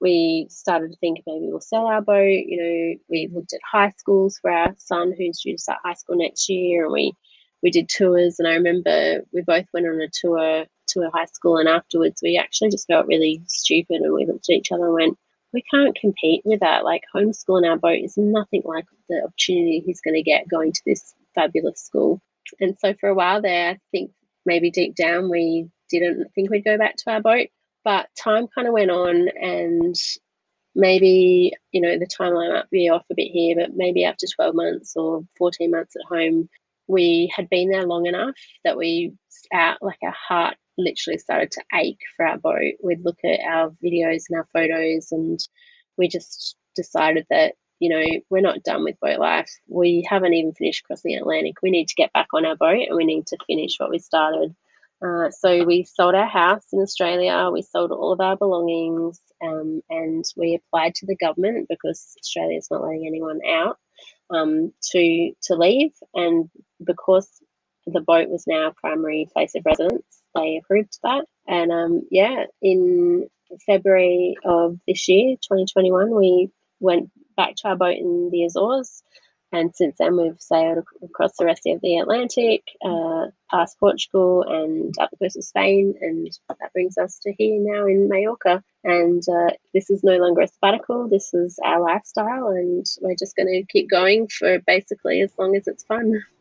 we started to think maybe we'll sell our boat. You know, we looked at high schools for our son who's due to start high school next year, and we we did tours. And I remember we both went on a tour to a high school, and afterwards we actually just felt really stupid, and we looked at each other and went, "We can't compete with that. Like homeschooling our boat is nothing like the opportunity he's going to get going to this fabulous school." And so for a while there, I think maybe deep down we didn't think we'd go back to our boat but time kind of went on, and maybe, you know, the timeline might be off a bit here, but maybe after 12 months or 14 months at home, we had been there long enough that we out like our heart literally started to ache for our boat. We'd look at our videos and our photos, and we just decided that you know we're not done with boat life. We haven't even finished crossing the Atlantic. We need to get back on our boat, and we need to finish what we started. Uh, so we sold our house in Australia. We sold all of our belongings, um, and we applied to the government because Australia is not letting anyone out um, to to leave. And because the boat was now primary place of residence, they approved that. And um, yeah, in February of this year, 2021, we went back to our boat in the Azores. And since then, we've sailed across the rest of the Atlantic, uh, past Portugal, and up the coast of Spain. And that brings us to here now in Mallorca. And uh, this is no longer a sabbatical, this is our lifestyle. And we're just going to keep going for basically as long as it's fun.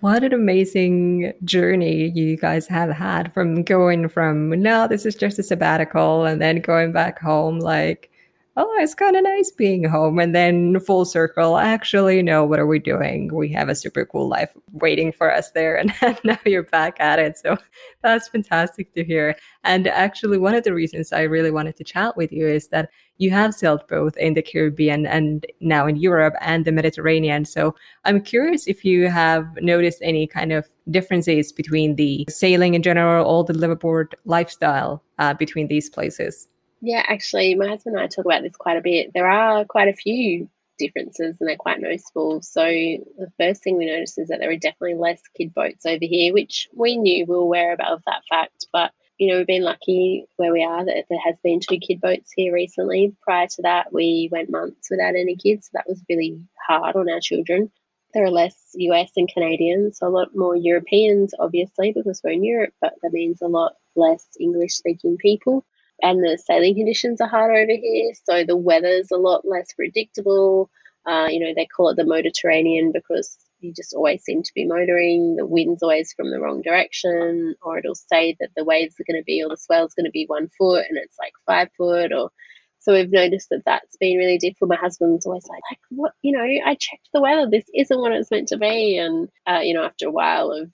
What an amazing journey you guys have had from going from, no, this is just a sabbatical, and then going back home like, oh, it's kind of nice being home. And then full circle, actually, no, what are we doing? We have a super cool life waiting for us there. And now you're back at it. So that's fantastic to hear. And actually, one of the reasons I really wanted to chat with you is that you have sailed both in the Caribbean and now in Europe and the Mediterranean. So I'm curious if you have noticed any kind of differences between the sailing in general or the liveaboard lifestyle uh, between these places. Yeah, actually, my husband and I talk about this quite a bit. There are quite a few differences and they're quite noticeable. So, the first thing we noticed is that there are definitely less kid boats over here, which we knew we were aware of that fact. But, you know, we've been lucky where we are that there has been two kid boats here recently. Prior to that, we went months without any kids. So that was really hard on our children. There are less US and Canadians, so a lot more Europeans, obviously, because we're in Europe, but that means a lot less English speaking people and the sailing conditions are harder over here. So the weather's a lot less predictable. Uh, you know, they call it the Mediterranean because you just always seem to be motoring. The wind's always from the wrong direction, or it'll say that the waves are going to be, or the swell's going to be one foot and it's like five foot, or so we've noticed that that's been really difficult. My husband's always like, like what, you know, I checked the weather. This isn't what it's meant to be. And, uh, you know, after a while of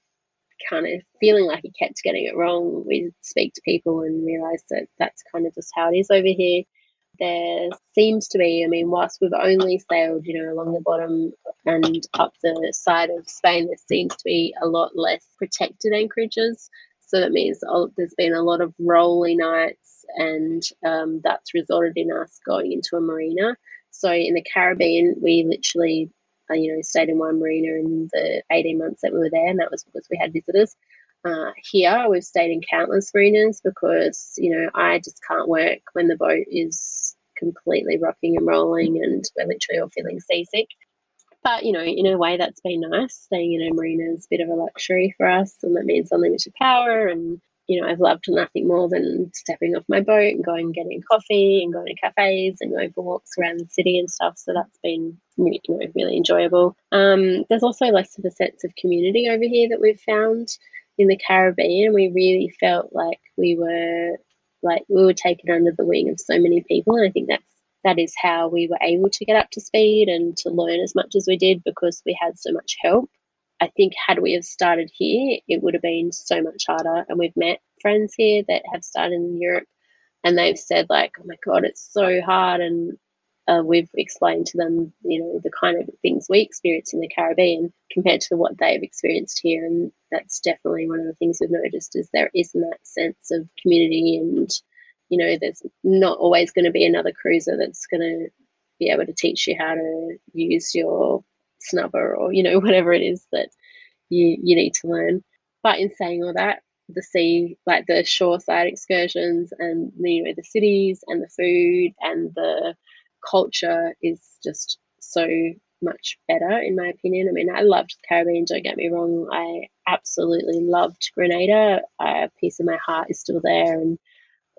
kind of feeling like he kept getting it wrong, we speak to people and realize that that's kind of just how it is over here. There seems to be, I mean, whilst we've only sailed, you know, along the bottom and up the side of Spain, there seems to be a lot less protected anchorages. So that means there's been a lot of rolly nights, and um, that's resulted in us going into a marina. So in the Caribbean, we literally uh, you know, stayed in one marina in the 18 months that we were there, and that was because we had visitors. Uh, here, we've stayed in countless marinas because, you know, I just can't work when the boat is completely rocking and rolling and we're literally all feeling seasick. But, you know, in a way, that's been nice. Staying in a marina is a bit of a luxury for us, and that means unlimited power and you know, I've loved nothing more than stepping off my boat and going and getting coffee and going to cafes and going for walks around the city and stuff. So that's been you know, really enjoyable. Um, there's also less of a sense of community over here that we've found in the Caribbean. We really felt like we were like we were taken under the wing of so many people, and I think that's that is how we were able to get up to speed and to learn as much as we did because we had so much help. I think had we have started here, it would have been so much harder. And we've met friends here that have started in Europe and they've said like, oh my God, it's so hard. And uh, we've explained to them, you know, the kind of things we experience in the Caribbean compared to what they've experienced here. And that's definitely one of the things we've noticed is there isn't that sense of community and, you know, there's not always going to be another cruiser that's going to be able to teach you how to use your snubber or you know whatever it is that you you need to learn. But in saying all that the sea like the shoreside excursions and you know the cities and the food and the culture is just so much better in my opinion. I mean i loved the caribbean don't get me wrong. I absolutely loved grenada. A piece of my heart is still there and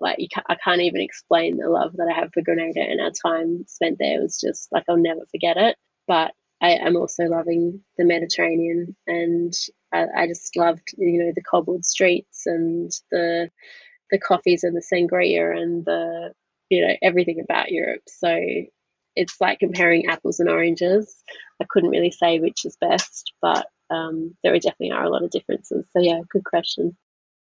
like you can't, I can't even explain the love that I have for Grenada and our time spent there was just like I'll never forget it. But I am also loving the Mediterranean, and I, I, just loved you know the cobbled streets and the the coffees and the sangria and the you know everything about Europe. So it's like comparing apples and oranges. I couldn't really say which is best, but um, there definitely are a lot of differences. So yeah, good question.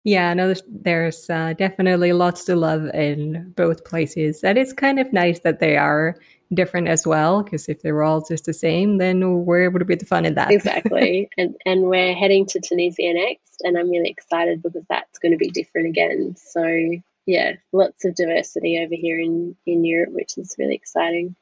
Yeah, no, there's, there's uh, definitely lots to love in both places. And it's kind of nice that they are different as well, because if they were all just the same, then where would it be the fun in that? Exactly. and, and we're heading to Tunisia next, and I'm really excited because that's going to be different again. So, yeah, lots of diversity over here in, in Europe, which is really exciting.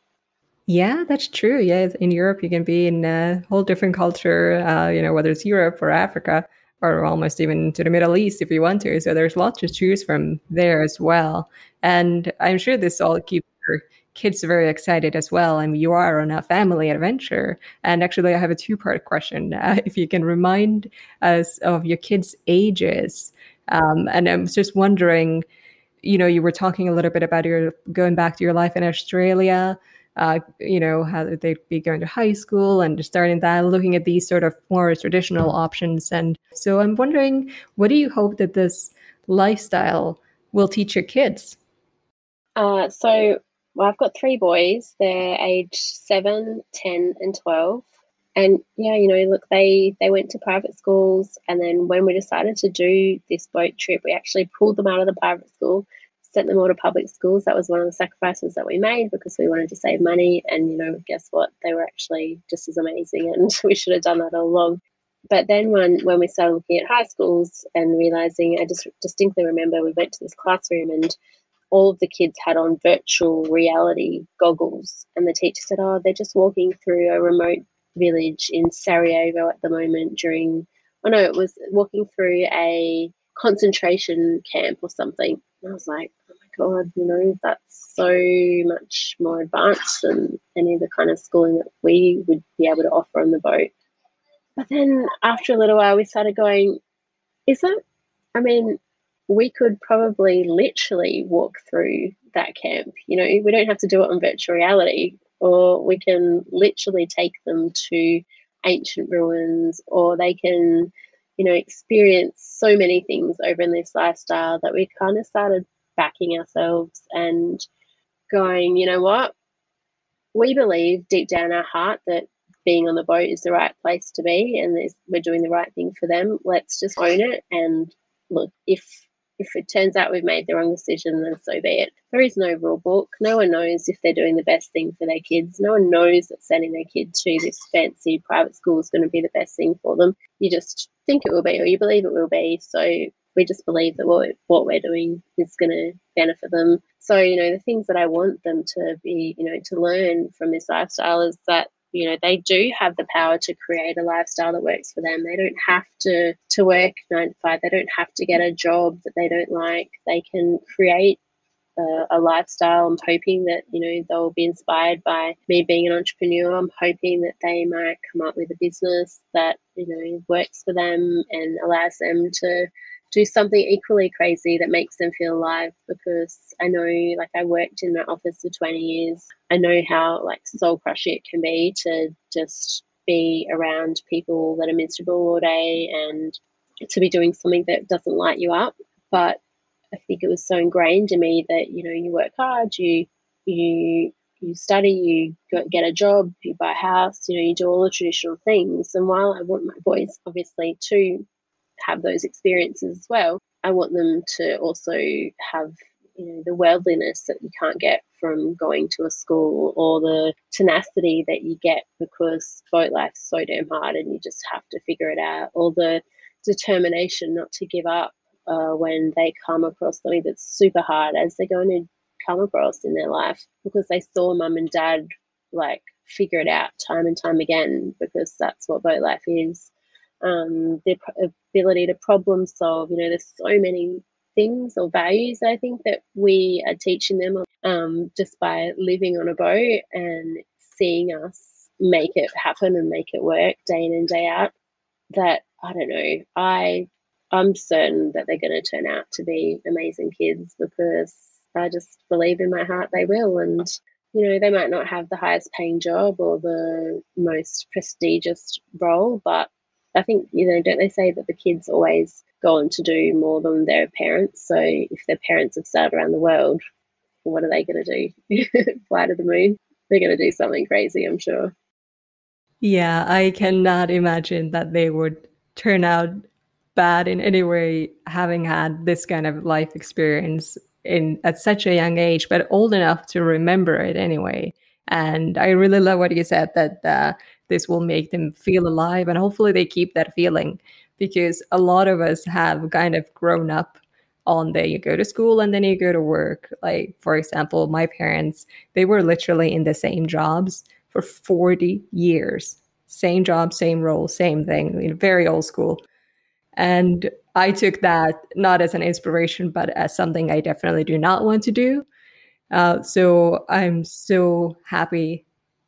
Yeah, that's true. Yeah, in Europe, you can be in a whole different culture, uh, you know, whether it's Europe or Africa or almost even to the Middle East if you want to. So there's lots to choose from there as well. And I'm sure this all keeps your kids very excited as well. I mean, you are on a family adventure. And actually, I have a two part question. Uh, if you can remind us of your kids' ages. Um, and I'm just wondering, you know, you were talking a little bit about your going back to your life in Australia uh, you know, how they'd be going to high school and starting that, looking at these sort of more traditional options. And so I'm wondering, what do you hope that this lifestyle will teach your kids? Uh, so well, I've got three boys. They're age seven, 10, and 12. And yeah, you know, look, they they went to private schools, and then when we decided to do this boat trip, we actually pulled them out of the private school sent them all to public schools. That was one of the sacrifices that we made because we wanted to save money. And, you know, guess what? They were actually just as amazing and we should have done that all along. But then when, when we started looking at high schools and realizing, I just distinctly remember we went to this classroom and all of the kids had on virtual reality goggles. And the teacher said, Oh, they're just walking through a remote village in Sarajevo at the moment during, oh no, it was walking through a concentration camp or something. And I was like, God, you know, that's so much more advanced than any of the kind of schooling that we would be able to offer on the boat. But then after a little while, we started going, is it? I mean, we could probably literally walk through that camp. You know, we don't have to do it on virtual reality, or we can literally take them to ancient ruins, or they can, you know, experience so many things over in this lifestyle that we kind of started backing ourselves and going, you know what? We believe deep down our heart that being on the boat is the right place to be and we're doing the right thing for them. Let's just own it and look, if if it turns out we've made the wrong decision, then so be it. There is no rule book. No one knows if they're doing the best thing for their kids. No one knows that sending their kid to this fancy private school is going to be the best thing for them. You just think it will be, or you believe it will be. So we just believe that what, what we're doing is going to benefit them. So, you know, the things that I want them to be, you know, to learn from this lifestyle is that you know they do have the power to create a lifestyle that works for them. They don't have to to work nine to five. They don't have to get a job that they don't like. They can create a, a, lifestyle. I'm hoping that you know they'll be inspired by me being an entrepreneur. I'm hoping that they might come up with a business that you know works for them and allows them to do something equally crazy that makes them feel alive because I know like I worked in that office for 20 years. I know how like soul crushing it can be to just be around people that are miserable all day and to be doing something that doesn't light you up. But I think it was so ingrained in me that, you know, you work hard, you you you study, you get a job, you buy a house, you know, you do all the traditional things. And while I want my boys obviously to have those experiences as well. I want them to also have you know the worldliness that you can't get from going to a school or the tenacity that you get because boat life's so damn hard and you just have to figure it out or the determination not to give up uh, when they come across something that's super hard as they're going to come across in their life because they saw mum and dad like figure it out time and time again because that's what boat life is um, their ability to problem solve. You know, there's so many things or values I think that we are teaching them um, just by living on a boat and seeing us make it happen and make it work day in and day out. That I don't know, I I'm certain that they're going to turn out to be amazing kids because I just believe in my heart they will. And you know, they might not have the highest paying job or the most prestigious role, but I think, you know, don't they say that the kids always go on to do more than their parents? So if their parents have sailed around the world, what are they going to do? Fly to the moon? They're going to do something crazy, I'm sure. Yeah, I cannot imagine that they would turn out bad in any way having had this kind of life experience in at such a young age, but old enough to remember it anyway. And I really love what you said that uh, this will make them feel alive, and hopefully they keep that feeling because a lot of us have kind of grown up on the you go to school and then you go to work. Like for example, my parents they were literally in the same jobs for 40 years. Same job, same role, same thing, very old school. And I took that not as an inspiration, but as something I definitely do not want to do. Uh, so I'm so happy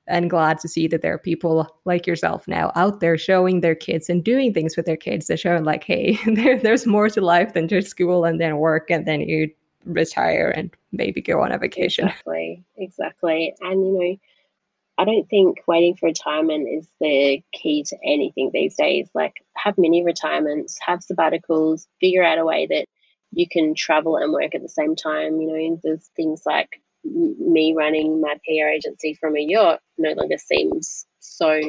and glad to see that there are people like yourself now out there showing their kids and doing things with their kids that show like, hey, there, there's more to life than just school and then work and then you retire and maybe go on a vacation. Exactly, exactly. And you know, I don't think waiting for retirement is the key to anything these days. Like, have mini retirements, have sabbaticals, figure out a way that you can travel and work at the same time. You know, there's things like me running my PR agency from a yacht no longer seems so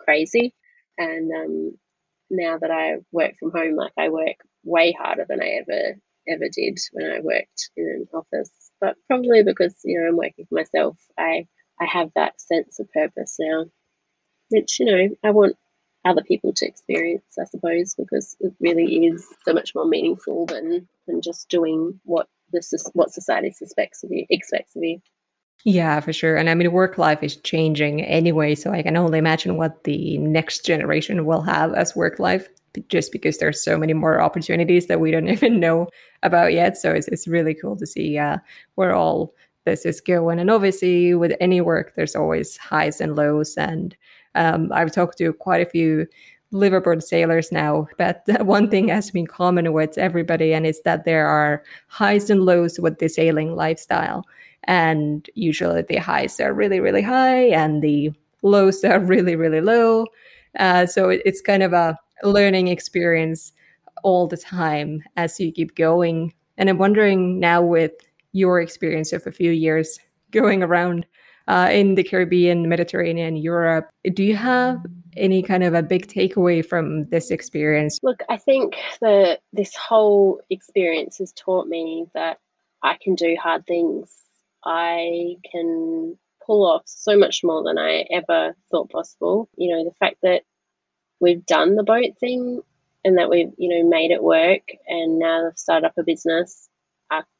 crazy. And um, now that I work from home, like I work way harder than I ever ever did when I worked in an office. But probably because you know I'm working for myself, I I have that sense of purpose now, which, you know, I want other people to experience, I suppose, because it really is so much more meaningful than, than just doing what this is what society suspects of you, expects of you. Yeah, for sure. And I mean, work life is changing anyway. So I can only imagine what the next generation will have as work life, just because there's so many more opportunities that we don't even know about yet. So it's, it's really cool to see uh, we're all this is going. And obviously, with any work, there's always highs and lows. And um, I've talked to quite a few liveaboard sailors now, but one thing has been common with everybody, and it's that there are highs and lows with the sailing lifestyle. And usually, the highs are really, really high, and the lows are really, really low. Uh, so it's kind of a learning experience all the time as you keep going. And I'm wondering now with your experience of a few years going around uh, in the Caribbean, Mediterranean, Europe. Do you have any kind of a big takeaway from this experience? Look, I think that this whole experience has taught me that I can do hard things. I can pull off so much more than I ever thought possible. You know, the fact that we've done the boat thing and that we've, you know, made it work and now I've started up a business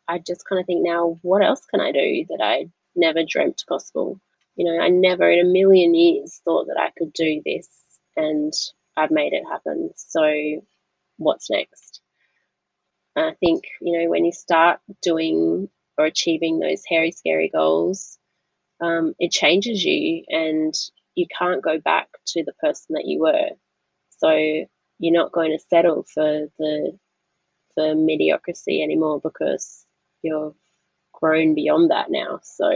I just kind of think now, what else can I do that I never dreamt possible? You know, I never in a million years thought that I could do this, and I've made it happen. So, what's next? I think, you know, when you start doing or achieving those hairy, scary goals, um, it changes you and you can't go back to the person that you were. So, you're not going to settle for the for mediocrity anymore because you've grown beyond that now. So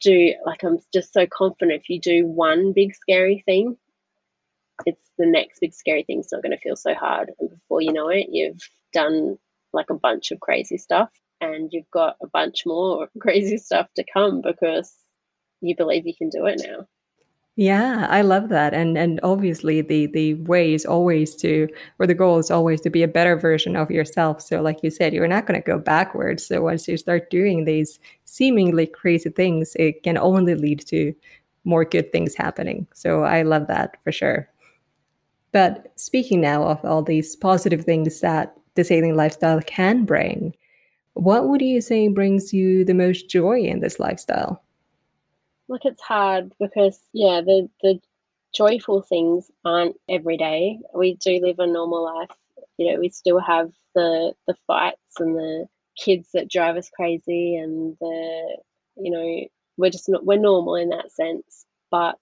do like I'm just so confident if you do one big scary thing, it's the next big scary thing's not going to feel so hard. And before you know it, you've done like a bunch of crazy stuff and you've got a bunch more crazy stuff to come because you believe you can do it now. Yeah, I love that. And and obviously the the way is always to or the goal is always to be a better version of yourself. So like you said, you're not going to go backwards. So once you start doing these seemingly crazy things, it can only lead to more good things happening. So I love that for sure. But speaking now of all these positive things that the sailing lifestyle can bring, what would you say brings you the most joy in this lifestyle? Look, it's hard because yeah, the the joyful things aren't every day. We do live a normal life. You know, we still have the the fights and the kids that drive us crazy and the you know we're just not we're normal in that sense but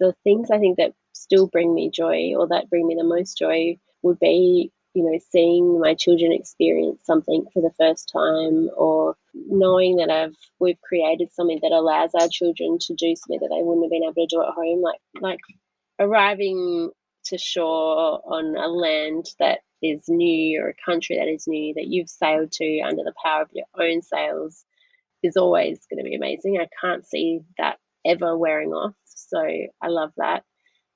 the things i think that still bring me joy or that bring me the most joy would be you know, seeing my children experience something for the first time or knowing that I've we've created something that allows our children to do something that they wouldn't have been able to do at home, like like arriving to shore on a land that is new or a country that is new that you've sailed to under the power of your own sails is always going to be amazing. I can't see that ever wearing off. So I love that.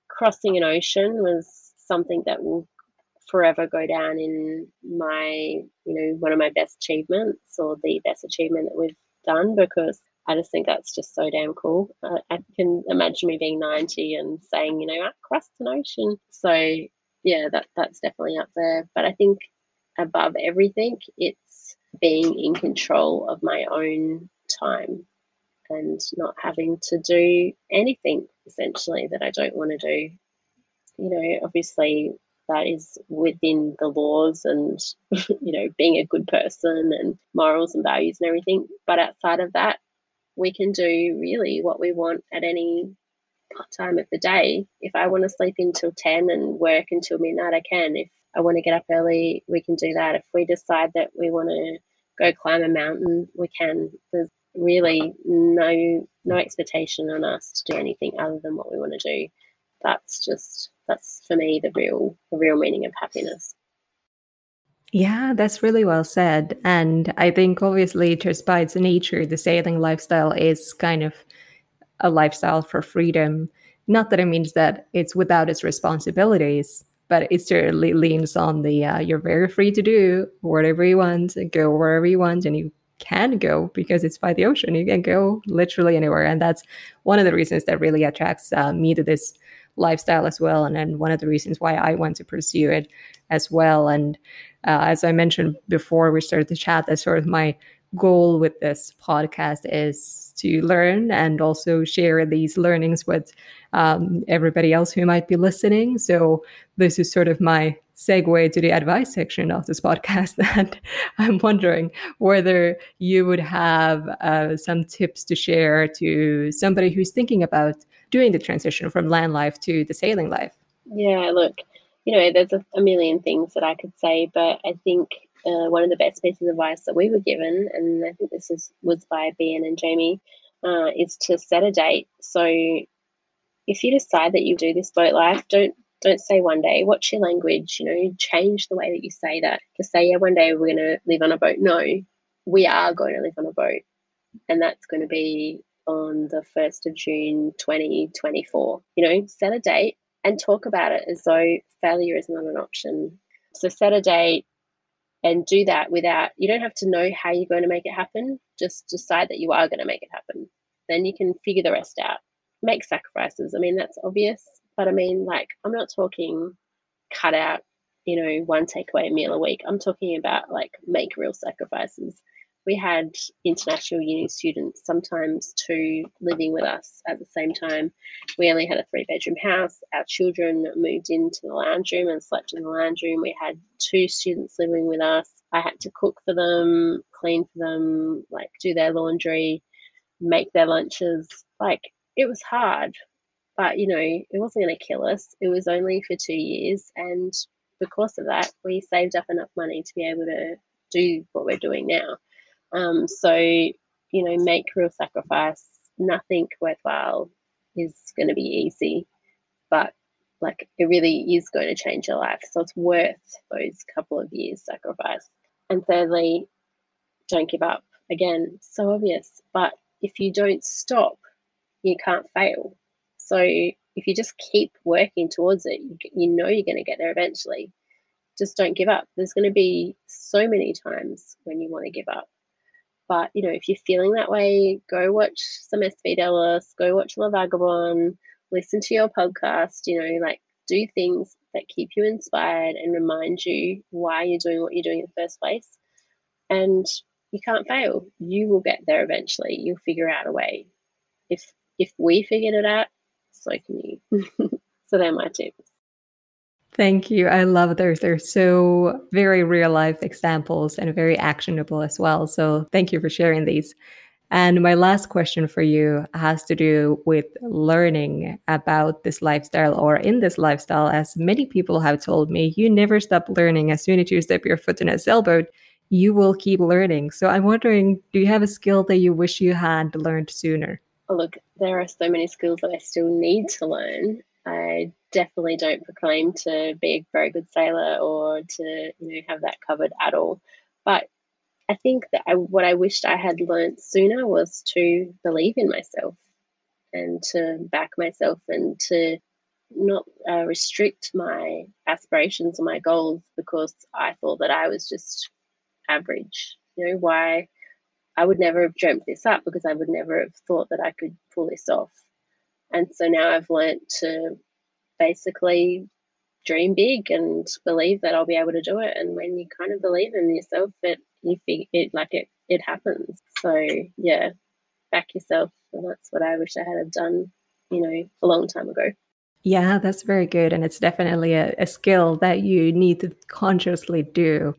crossing an ocean was something that will forever go down in my, you know, one of my best achievements or the best achievement that we've done because I just think that's just so damn cool. Uh, I can imagine me being 90 and saying, you know, I crossed an ocean. So yeah, that that's definitely up there. But I think above everything, it's being in control of my own time and not having to do anything essentially that I don't want to do. You know, obviously that is within the laws and you know being a good person and morals and values and everything. But outside of that we can do really what we want at any time of the day. If i want to sleep until 10 and work until midnight i can. If i want to get up early we can do that. If we decide that we want to go climb a mountain we can. There's really no no expectation on us to do anything other than what we want to do. That's just that's for me the real the real meaning of happiness. Yeah that's really well said. And i think obviously just by its nature the sailing lifestyle is kind of a lifestyle for freedom. Not that it means that it's without its responsibilities but it certainly leans on the uh, you're very free to do whatever you want go wherever you want and you can go because it's by the ocean. You can go literally anywhere. And that's one of the reasons that really attracts uh, me to this lifestyle as well. And then one of the reasons why I want to pursue it as well. And uh, as I mentioned before we started the chat, that's sort of my goal with this podcast is to learn and also share these learnings with um, everybody else who might be listening. So this is sort of my segue to the advice section of this podcast. And I'm wondering whether you would have uh, some tips to share to somebody who's thinking about doing the transition from land life to the sailing life? Yeah, look, you know, there's a, a million things that I could say, but I think uh, one of the best pieces of advice that we were given, and I think this is, was by Ben and Jamie, uh, is to set a date. So if you decide that you do this boat life, don't don't say one day. Watch your language. You know, change the way that you say that. To say, yeah, one day we're going to live on a boat. No, we are going to live on a boat, and that's going to be on the 1st of June 2024. You know, set a date and talk about it as though failure is not an option. So set a date and do that without, you don't have to know how you're going to make it happen. Just decide that you are going to make it happen. Then you can figure the rest out. Make sacrifices. I mean, that's obvious, but I mean, like, I'm not talking cut out, you know, one takeaway meal a week. I'm talking about like make real sacrifices we had international uni students, sometimes two, living with us at the same time. We only had a three bedroom house. Our children moved into the lounge room and slept in the lounge room. We had two students living with us. I had to cook for them, clean for them, like do their laundry, make their lunches. Like it was hard, but you know, it wasn't going to kill us. It was only for two years. And because of that, we saved up enough money to be able to do what we're doing now. Um, so, you know, make real sacrifice. Nothing worthwhile is going to be easy, but like it really is going to change your life. So it's worth those couple of years sacrifice. And thirdly, don't give up. Again, so obvious, but if you don't stop, you can't fail. So if you just keep working towards it, you, you know you're going to get there eventually. Just don't give up. There's going to be so many times when you want to give up. But you know, if you're feeling that way, go watch some SV Delos, go watch La Vagabonde, listen to your podcast. You know, like do things that keep you inspired and remind you why you're doing what you're doing in the first place. And you can't fail. You will get there eventually. You'll figure out a way. If if we figured it out, so can you. so they're my tips. Thank you. I love those. They're so very real life examples and very actionable as well. So thank you for sharing these. And my last question for you has to do with learning about this lifestyle or in this lifestyle. As many people have told me, you never stop learning. As soon as you step your foot in a sailboat, you will keep learning. So I'm wondering do you have a skill that you wish you had learned sooner? Look, there are so many skills that I still need to learn. I definitely don't proclaim to be a very good sailor or to you know have that covered at all. But I think that I, what I wished I had learned sooner was to believe in myself and to back myself and to not uh, restrict my aspirations or my goals because I thought that I was just average. You know, why I would never have dreamt this up because I would never have thought that I could pull this off. And so now I've learned to basically dream big and believe that I'll be able to do it. And when you kind of believe in yourself, it you think it like it it happens. So yeah, back yourself, and that's what I wish I had done, you know, a long time ago. Yeah, that's very good. And it's definitely a, a skill that you need to consciously do.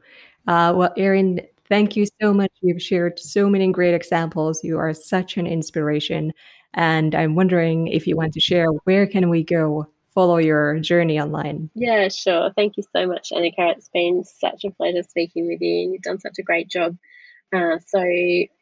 Uh, well, Erin, thank you so much. You've shared so many great examples. You are such an inspiration. And I'm wondering if you want to share where can we go follow your journey online? Yeah, sure. Thank you so much, Annika. It's been such a pleasure speaking with you, and you've done such a great job. Uh, so,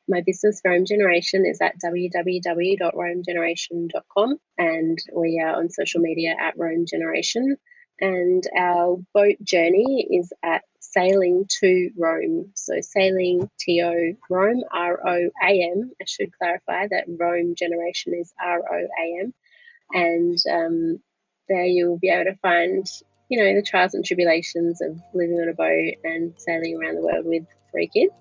my business, Roam Generation, is at www.roamgeneration.com, and we are on social media at Roam Generation. And our boat journey is at Sailing to Roam. So, Sailing to Roam, R O A M. I should clarify that Roam Generation is R O A M. And um, there you'll be able to find, you know, the trials and tribulations of living on a boat and sailing around the world with three kids.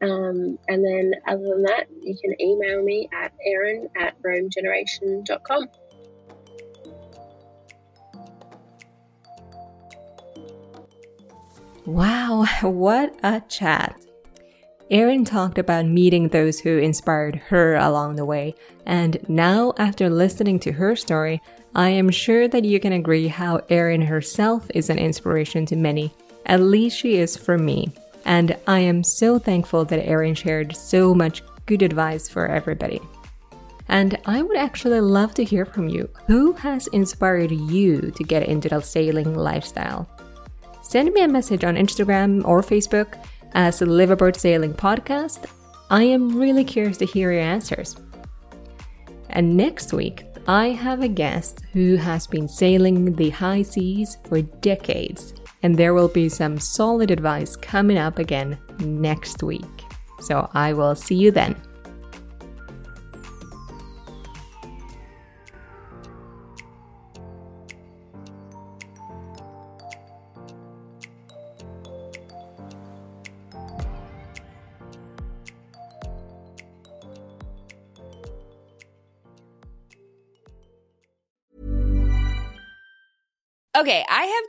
Um, and then, other than that, you can email me at erin at roamgeneration.com. Wow, what a chat! Erin talked about meeting those who inspired her along the way, and now, after listening to her story, I am sure that you can agree how Erin herself is an inspiration to many. At least she is for me. And I am so thankful that Erin shared so much good advice for everybody. And I would actually love to hear from you. Who has inspired you to get into the sailing lifestyle? Send me a message on Instagram or Facebook as Liveaboard Sailing Podcast. I am really curious to hear your answers. And next week, I have a guest who has been sailing the high seas for decades, and there will be some solid advice coming up again next week. So I will see you then.